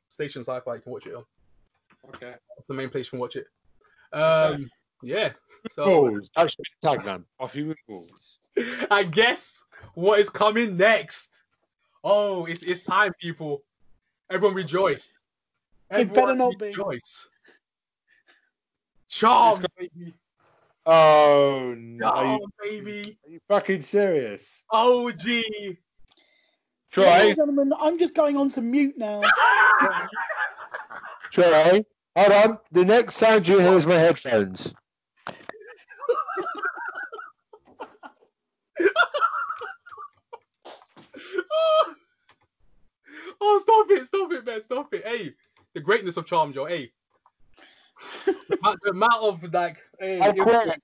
Station Sci-Fi, you can watch it on. Okay. That's the main place you can watch it. Um, yeah. So Balls. That's the tagline. Buffy with balls. [LAUGHS] I guess what is coming next? Oh, it's it's time, people. Everyone rejoice. It better not be. rejoice. Charm, It's got- baby. Oh no! Are you, baby. are you fucking serious? Oh gee. Troy, and gentlemen, I'm just going on to mute now. [LAUGHS] Troy, hold on. The next sound you hear is my headphones. [LAUGHS] oh, stop it, stop it, man. man, stop it. Hey, the greatness of Charm, Joe. Hey, the, amount- of like, hey, I'll it- quit.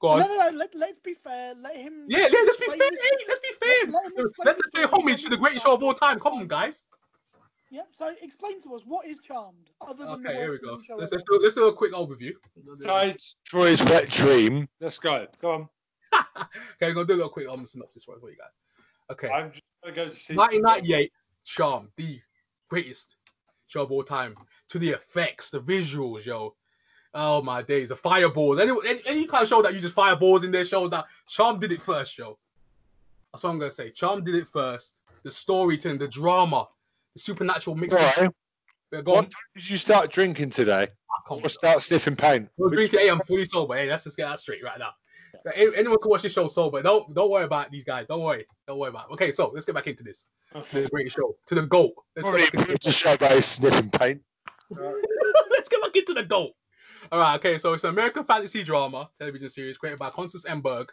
go on. No, no, no. Let, let's be fair. Let him. Yeah, yeah, let's be fair. this- Hey, let's be fair. let him Let's, let's this pay homage to the greatest show of all time. Come on, guys. Yep. So explain to us what is Charmed, other than Okay, the here we go. TV show Let's, let's, do, let's do a quick overview. Besides Troy's wet dream. Let's go. Go on. [LAUGHS] okay, we're gonna do a little quick um, synopsis for for you guys. Okay, I'm just gonna go to see. 1998, Charm, the greatest show of all time. To the effects, the visuals, yo. Oh my days, the fireballs. Any, any, any kind of show that uses fireballs in their show, that Charm did it first, yo. That's what I'm gonna say. Charm did it first. The storytelling, the drama, the supernatural mix. Yeah, What time did you start drinking today? On. Or start sniffing paint? We're drinking. Hey, I'm fully sober. Hey, let's just get that straight right now. Anyone can watch this show sober. Don't don't worry about these guys. Don't worry. Don't worry about. It. Okay, so let's get back into this. To the great show. To the goat. Let's get back into to show by sniffing paint. [LAUGHS] Let's get back into the GOAT. All right, okay, so it's an American fantasy drama television series created by Constance M. Burge.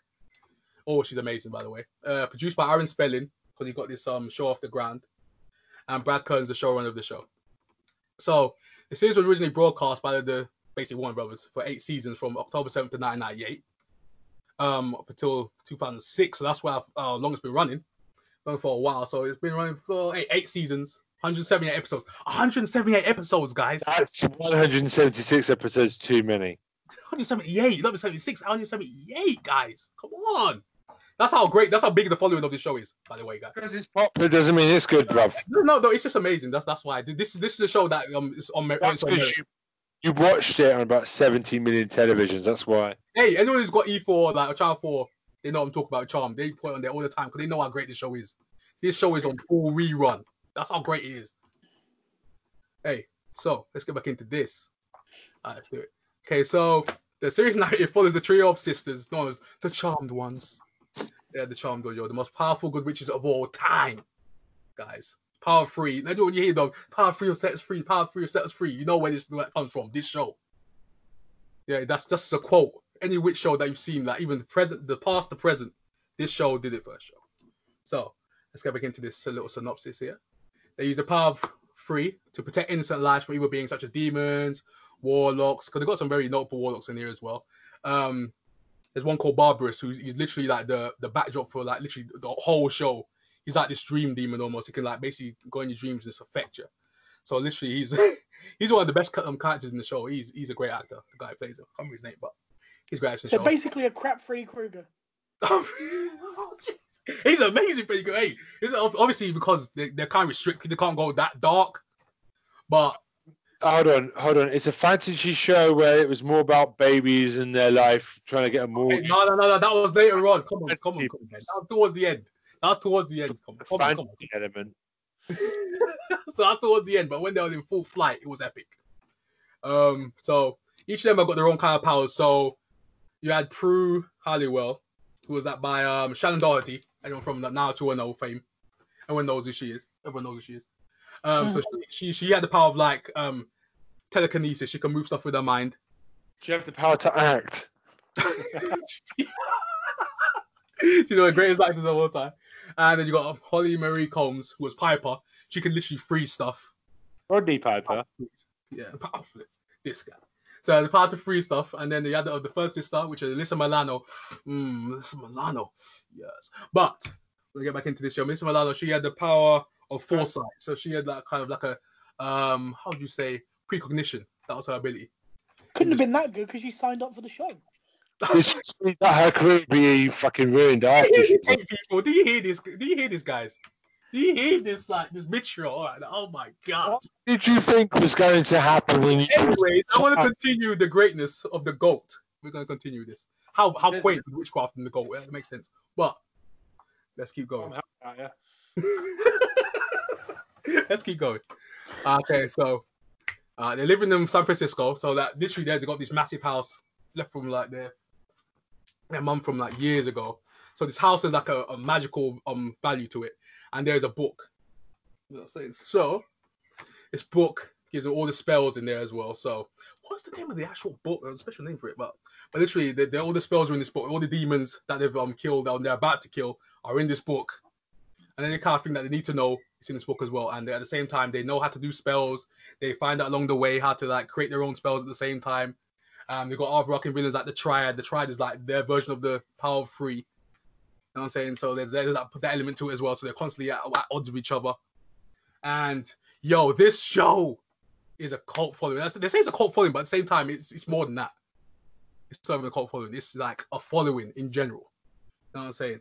Oh, she's amazing, by the way. Uh, produced by Aaron Spelling, because he got this um show off the ground. And Brad Kearns, the showrunner of the show. So the series was originally broadcast by the basically Warner Brothers for eight seasons from October 7th to 1998. Um, up until 2006. So that's where I've, uh, long it's been running. Running for a while. So it's been running for eight, eight seasons, 178 episodes. 178 episodes, guys. That's 176 episodes too many. 178, not 76, 178, guys. Come on. That's how great, that's how big the following of this show is, by the way, guys. Because it's popular doesn't mean it's good, bruv. No, no, no, it's just amazing. That's that's why. This is this is a show that um is on, That's it's on because Merit. You, watched it on about 70 million televisions. That's why. Hey, anyone who's got E4, like a Channel 4, they know I'm talking about Charm. They it on there all the time because they know how great this show is. This show is on full rerun. That's how great it is. Hey, so let's get back into this. All right, let's do it. Okay, so the series narrative follows a trio of sisters known as the Charmed Ones. They're the Charmed Ones, the most powerful good witches of all time, guys. Power free. Now, when you hear them, power free or sets free, power free or sets free, you know where this comes from. This show. Yeah, that's just a quote. Any witch show that you've seen, like even the present, the past, the present, this show did it first show. So let's get back into this little synopsis here. They use the power of free to protect innocent lives from evil beings such as demons, warlocks, because they've got some very notable warlocks in here as well. Um, there's one called Barbarous, who's literally like the the backdrop for like literally the whole show. He's like this dream demon almost. He can like basically go in your dreams and just affect you. So literally, he's [LAUGHS] he's one of the best um, characters in the show. He's he's a great actor. The guy who plays him. I can't remember his name, but he's great actor. in the So show. basically, a crap Freddy Krueger. [LAUGHS] he's amazing, pretty good. Hey, it's ob- obviously because they, they're kind of restricted, they can't go that dark. But Hold on, hold on. It's a fantasy show where it was more about babies and their life, trying to get a hey, no, no, no, no, that was later on. Come on, come on, come on. That was towards the end. That's towards the end. Come on, come on, come [LAUGHS] element. [LAUGHS] so that's towards the end. But when they were in full flight, it was epic. Um, so each of them have got their own kind of powers. So you had Prue Halliwell, who was that by um Shannen Doherty, anyone from the now to an fame. Everyone knows who she is. Everyone knows who she is. Um, so she, she she had the power of like um telekinesis. She can move stuff with her mind. Do you have the power to act? She's one of the greatest actors of all time. And then you got Holly Marie Combs, who was Piper. She can literally freeze stuff. Rodney Piper. Yeah, powerful. This guy. So the power to freeze stuff, and then the other of the third sister, which is Alyssa Milano. Mm, Alyssa Milano, yes. But we'll get back into this show. Alyssa Milano, she had the power of foresight. So she had like kind of like a um, how would you say precognition? That was her ability. Couldn't have been that good because she signed up for the show. Did she see that her career be fucking ruined after? she- hey people, do you hear this? Do you hear this, guys? Do you hear this? Like this mixture? All right. Oh my god. did you think was going to happen when you? Anyways, I want to continue the greatness of the goat. We're gonna continue this. How how quaint is witchcraft and the goat? It makes sense. But let's keep going. [LAUGHS] let's keep going. Okay, so uh, they live in San Francisco. So that literally there they got this massive house left from like their their mum from like years ago. So this house has like a, a magical um value to it, and there's a book. You know what I'm saying? So this book gives all the spells in there as well. So what's the name of the actual book? There's a special name for it, but but literally, they they all the spells are in this book. All the demons that they've um killed and they're about to kill are in this book. and then they kind of think that they need to know it's in this book as well. And at the same time, they know how to do spells. They find out along the way how to like create their own spells at the same time. Um, they've got overarching villains like the Triad. The Triad is like their version of the Power of Three. You know what I'm saying? So there's, there's that, put that element to it as well. So they're constantly at, at odds with each other. And yo, this show is a cult following. That's, they say it's a cult following, but at the same time, it's it's more than that. It's not even a cult following. It's like a following in general. You know what I'm saying?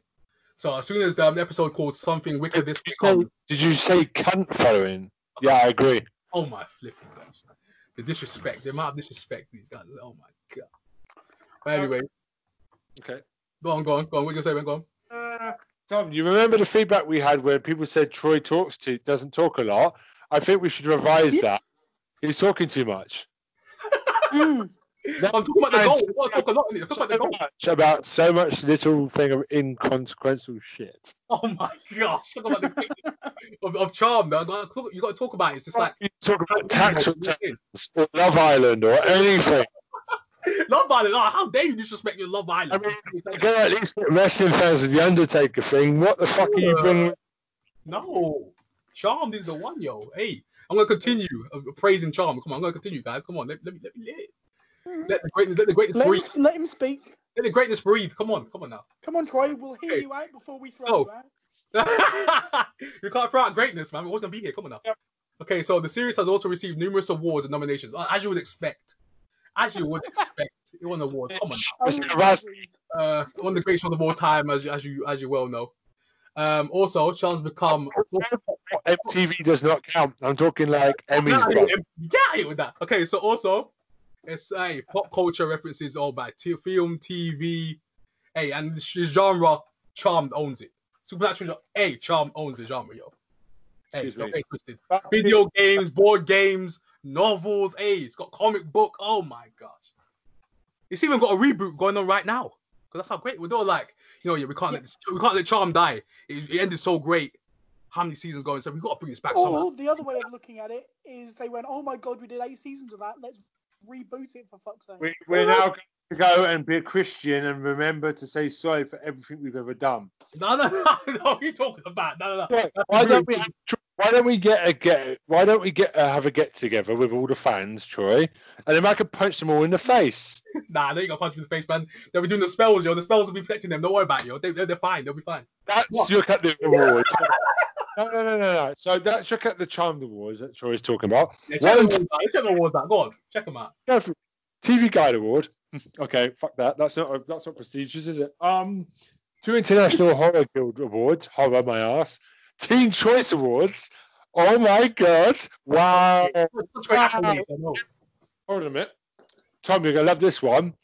So as soon as the um, episode called Something Wicked this week Did you say cunt following? Yeah, I agree. oh my flipping gosh. The disrespect, the amount of disrespect these guys. Oh my god. But anyway, Okay. go on, go on, go on. What you gonna say, man? Go on. Uh, Tom, you remember the feedback we had where people said Troy talks to doesn't talk a lot? I think we should revise Yeah. that. He's talking too much. Mm. I'm talking about the goal. We gotta talk a lot. About the So goal. much about so much little thing of inconsequential shit. Oh my gosh. Talk about the [LAUGHS] of, of charm. Man. You gotta, talk about it. It's just like you talk about tax returns or Love Island or anything. [LAUGHS] Love Island. Oh, how dare you disrespect your Love Island? I mean, you at least get wrestling fans of the Undertaker thing. What the fuck are you bringing? No. Charmed is the one, yo. Hey, I'm gonna continue uh, praising Charm. Come on, I'm gonna continue, guys. Come on, let, let me let me live. Let the greatness, let the greatness Let, breathe. sp- let him speak. Let the greatness breathe. Come on, come on now. Come on, Troy. We'll hear Okay. you out before we throw So- you out. [LAUGHS] you can't throw out greatness, man. We're always gonna be here. Come on now. Yep. Okay, so the series has also received numerous awards and nominations, as you would expect. As you would expect, it won awards. Come on. now. Listen, Raz- Uh, one of the greatest of all time, as, as you as you well know. Um, also, Charles become. MTV does not count. I'm talking like Emmys. Get out bro. of here, get out of here with that. Okay, so also, it's a pop culture references all by t- film, TV. Hey, and this this genre, Charmed owns it. Supernatural, genre- hey, Charmed owns the genre, yo. Hey, Excuse don't me. get it twisted. Video games, board games, novels. Hey, it's got comic book. Oh my gosh, it's even got a reboot going on right now. Cause that's how great we're doing. Like, you know, yeah, we can't let this, we can't let Charm die. It, it ended so great. How many seasons going? So we've got to bring this back somehow. Or the other way of looking at it is they went, "Oh my god, we did eight seasons of that. Let's reboot it for fuck's sake." We, we're now going to go and be a Christian and remember to say sorry for everything we've ever done. No, no, no, [LAUGHS] no. What are you talking about? No, no, no. Yeah, why don't we? Why don't we get a get? Why don't we get uh, have a get together with all the fans, Troy, and then I can punch them all in the face. [LAUGHS] Nah, they ain't gonna punch you in the face, man. They'll be doing the spells, yo. The spells will be protecting them. Don't worry about it, yo. They, they're, they're fine. They'll be fine. That's What? look at the awards. No, no, no, no, no. So that's look at the Charmed Awards that Troy's talking about. Yeah, check One- the awards out. Check the awards out. Go on, check them out. Go for. TV Guide Award. [LAUGHS] okay, fuck that. That's not that's not prestigious, is it? Um, two International Horror Guild Awards. Horror my ass. Teen Choice Awards. Oh my god! Wow. Such great accolades, I know. Hold on a minute. Tom, you're gonna love this one.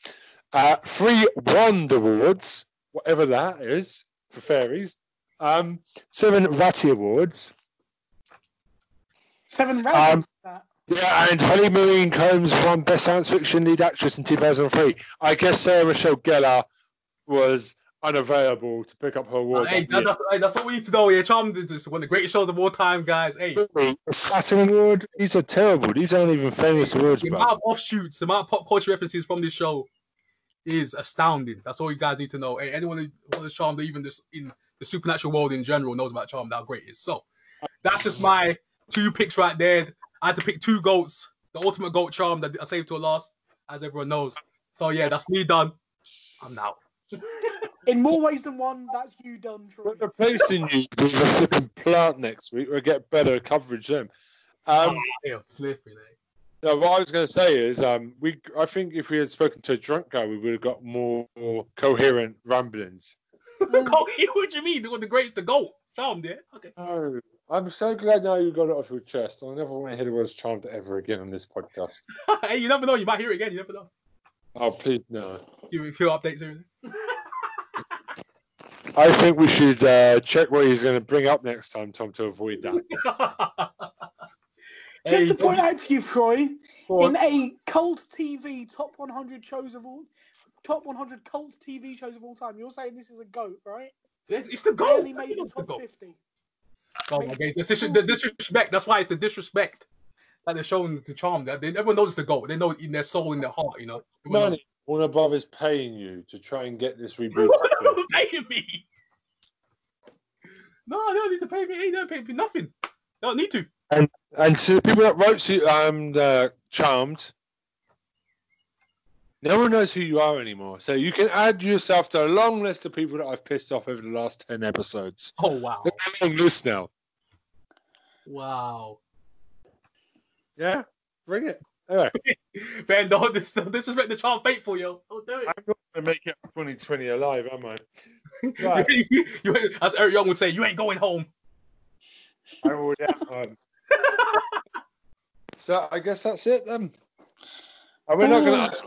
Uh, three Wand Awards, whatever that is for fairies. Um, seven Ratty Awards. Seven rounds. Um. Yeah, and Holly Marie Combs won Best Science Fiction Lead Actress in 2003. I guess Sarah Michelle Gellar was unavailable to pick up her award. Hey, that that, that's, hey, that's what we need to know. Yeah, Charmed is one of the greatest shows of all time, guys. Hey, Saturn Award, these are terrible. These aren't even famous awards, the bro. amount of offshoots, the amount of pop culture references from this show is astounding. That's all you guys need to know. Hey, anyone who wants Charmed, or even this in the supernatural world in general, knows about Charmed. How great it is. So that's just my two picks right there. I had to pick two goats. The ultimate goat Charm that I saved to a last, as everyone knows. So yeah, that's me done. I'm out. [LAUGHS] In more ways than one, that's you done, Troy. We're replacing you with a flipping plant next week. We'll get better coverage then. Um, Yeah, flipping. Eh? No, what I was going to say is, um, we. I think if we had spoken to a drunk guy, we would have got more, more coherent ramblings. [LAUGHS] Oh, what do you mean? The, the great, the goat, charmed, yeah. Okay. Oh, I'm so glad now you got it off your chest. I never want to hear the words charmed ever again on this podcast. [LAUGHS] hey, you never know. You might hear it again. You never know. Oh, please no. You a few updates. I think we should uh, check what he's going to bring up next time, Tom, to avoid that. [LAUGHS] Just Hey, to point out to you, Troy, in a cult TV top 100 shows of all, top 100 cult TV shows of all time, you're saying this is a goat, right? it's, it's the goat. Barely made the It's the top 50. Oh my god, the, dis- the disrespect. That's why it's the disrespect that they're showing the charm. That they, everyone knows the goat. They know in their soul, in their heart. You know. Everyone. Money, Warner above is paying you to try and get this [LAUGHS] rebooted. paying me. No, they don't need to pay me. They don't pay me nothing. They don't need to. And to the people that wrote to um the Charmed, no one knows who you are anymore. So you can add yourself to a long list of people that I've pissed off over the last ten episodes. Oh wow, a long list now. wow. Yeah, bring it. Anyway, [LAUGHS] Man, don't dis- disrespect the child faithful, yo. Don't do it. I'm not gonna make it 2020 alive, am I? [LAUGHS] Right. you, as Eric Young would say, you ain't going home. I already am home. [LAUGHS] So I guess that's it then. And we're not going to oh. ask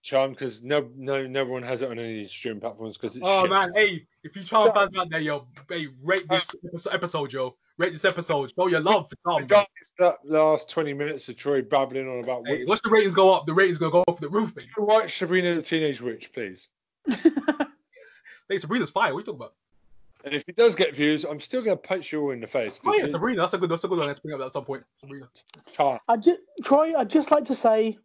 Charm because no, no, no one has it on any streaming platforms because it's Oh shit. man, hey, if you child So- fans out there, yo, hey, rate this episode, yo. Rate this episode. Show your love for Tom. Guys, that last 20 minutes of Troy babbling on about Hey, watch the ratings go up. The ratings gonna go off the roof, mate. Watch Sabrina the Teenage Witch, please. [LAUGHS] Hey, Sabrina's fire. What are you talking about? And if it does get views, I'm still going to punch you all in the face. Oh yeah, Sabrina. That's a good. That's a good one. Let's bring up that at some point. Sabrina. Charm. I just, Troy, I'd just like to say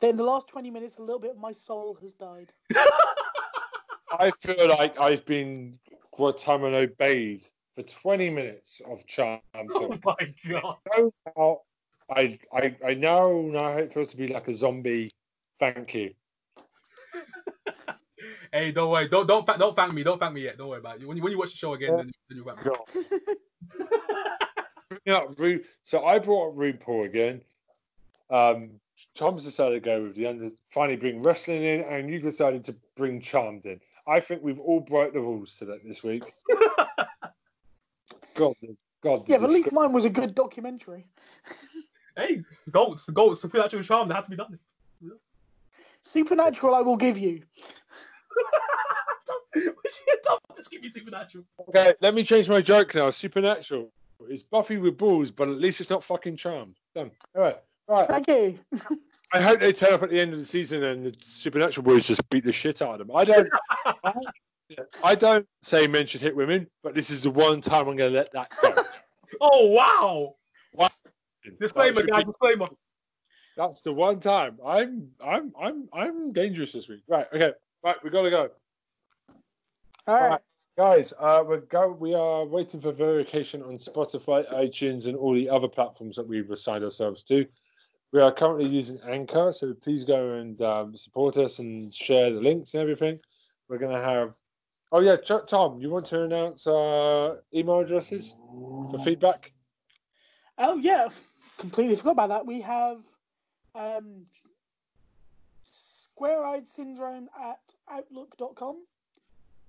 that in the last 20 minutes, a little bit of my soul has died. [LAUGHS] I feel like I've been Guantanamo obeyed for 20 minutes of Charm. [LAUGHS] Oh my god. So now I, I, I now know how it feels to be like a zombie. Thank you. [LAUGHS] Hey, don't worry. Don't don't fa- don't thank me. Don't thank me yet. Don't worry about it. When you when you watch the show again, then, then you thank me. [LAUGHS] Yeah, Ru- so I brought up RuPaul again. Um, Tom's decided to go with the under, finally bring wrestling in, and you've decided to bring Charmed in. I think we've all broke the rules today this week. [LAUGHS] God, God, Yeah, but at least disgrace. mine was a good documentary. [LAUGHS] Hey, the goats, goats, supernatural charm. They had to be done. Supernatural, I will give you. Don't just give me supernatural. okay, let me change my joke now. Supernatural is Buffy with balls, but at least it's not fucking Charmed. Done. All right, right. Thank you. I hope they turn up at the end of the season and the Supernatural boys just beat the shit out of them. I don't. I, [LAUGHS] I don't say men should hit women, but this is the one time I'm going to let that go. [LAUGHS] Oh wow! Disclaimer, guys. Disclaimer. That's the one time. I'm I'm I'm I'm dangerous this week. Right. Okay. Right. We gotta go, All right. Right. guys. Uh, we go. We are waiting for verification on Spotify, iTunes, and all the other platforms that we've assigned ourselves to. We are currently using Anchor, so please go and um, support us and share the links and everything. We're gonna have. Oh yeah, Ch- Tom, you want to announce uh, email addresses for feedback? Oh yeah, completely forgot about that. We have um, square-eyed syndrome at outlook.com.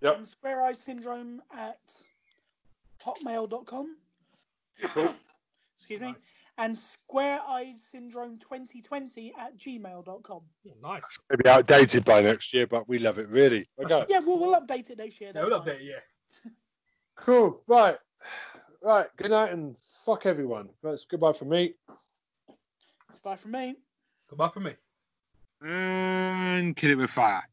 Yep. And square-eyed syndrome at hotmail.com. Cool. [COUGHS] Excuse me. And square-eyed syndrome 2020 at gmail.com. Oh, nice. Maybe outdated by next year, but we love it really. Okay. Yeah, well, we'll update it next year. Yeah, we'll update it, Yeah. [LAUGHS] Cool. Right. Right. Good night and fuck everyone. That's goodbye from me. Bye from me. Goodbye for me. And kill it with fire.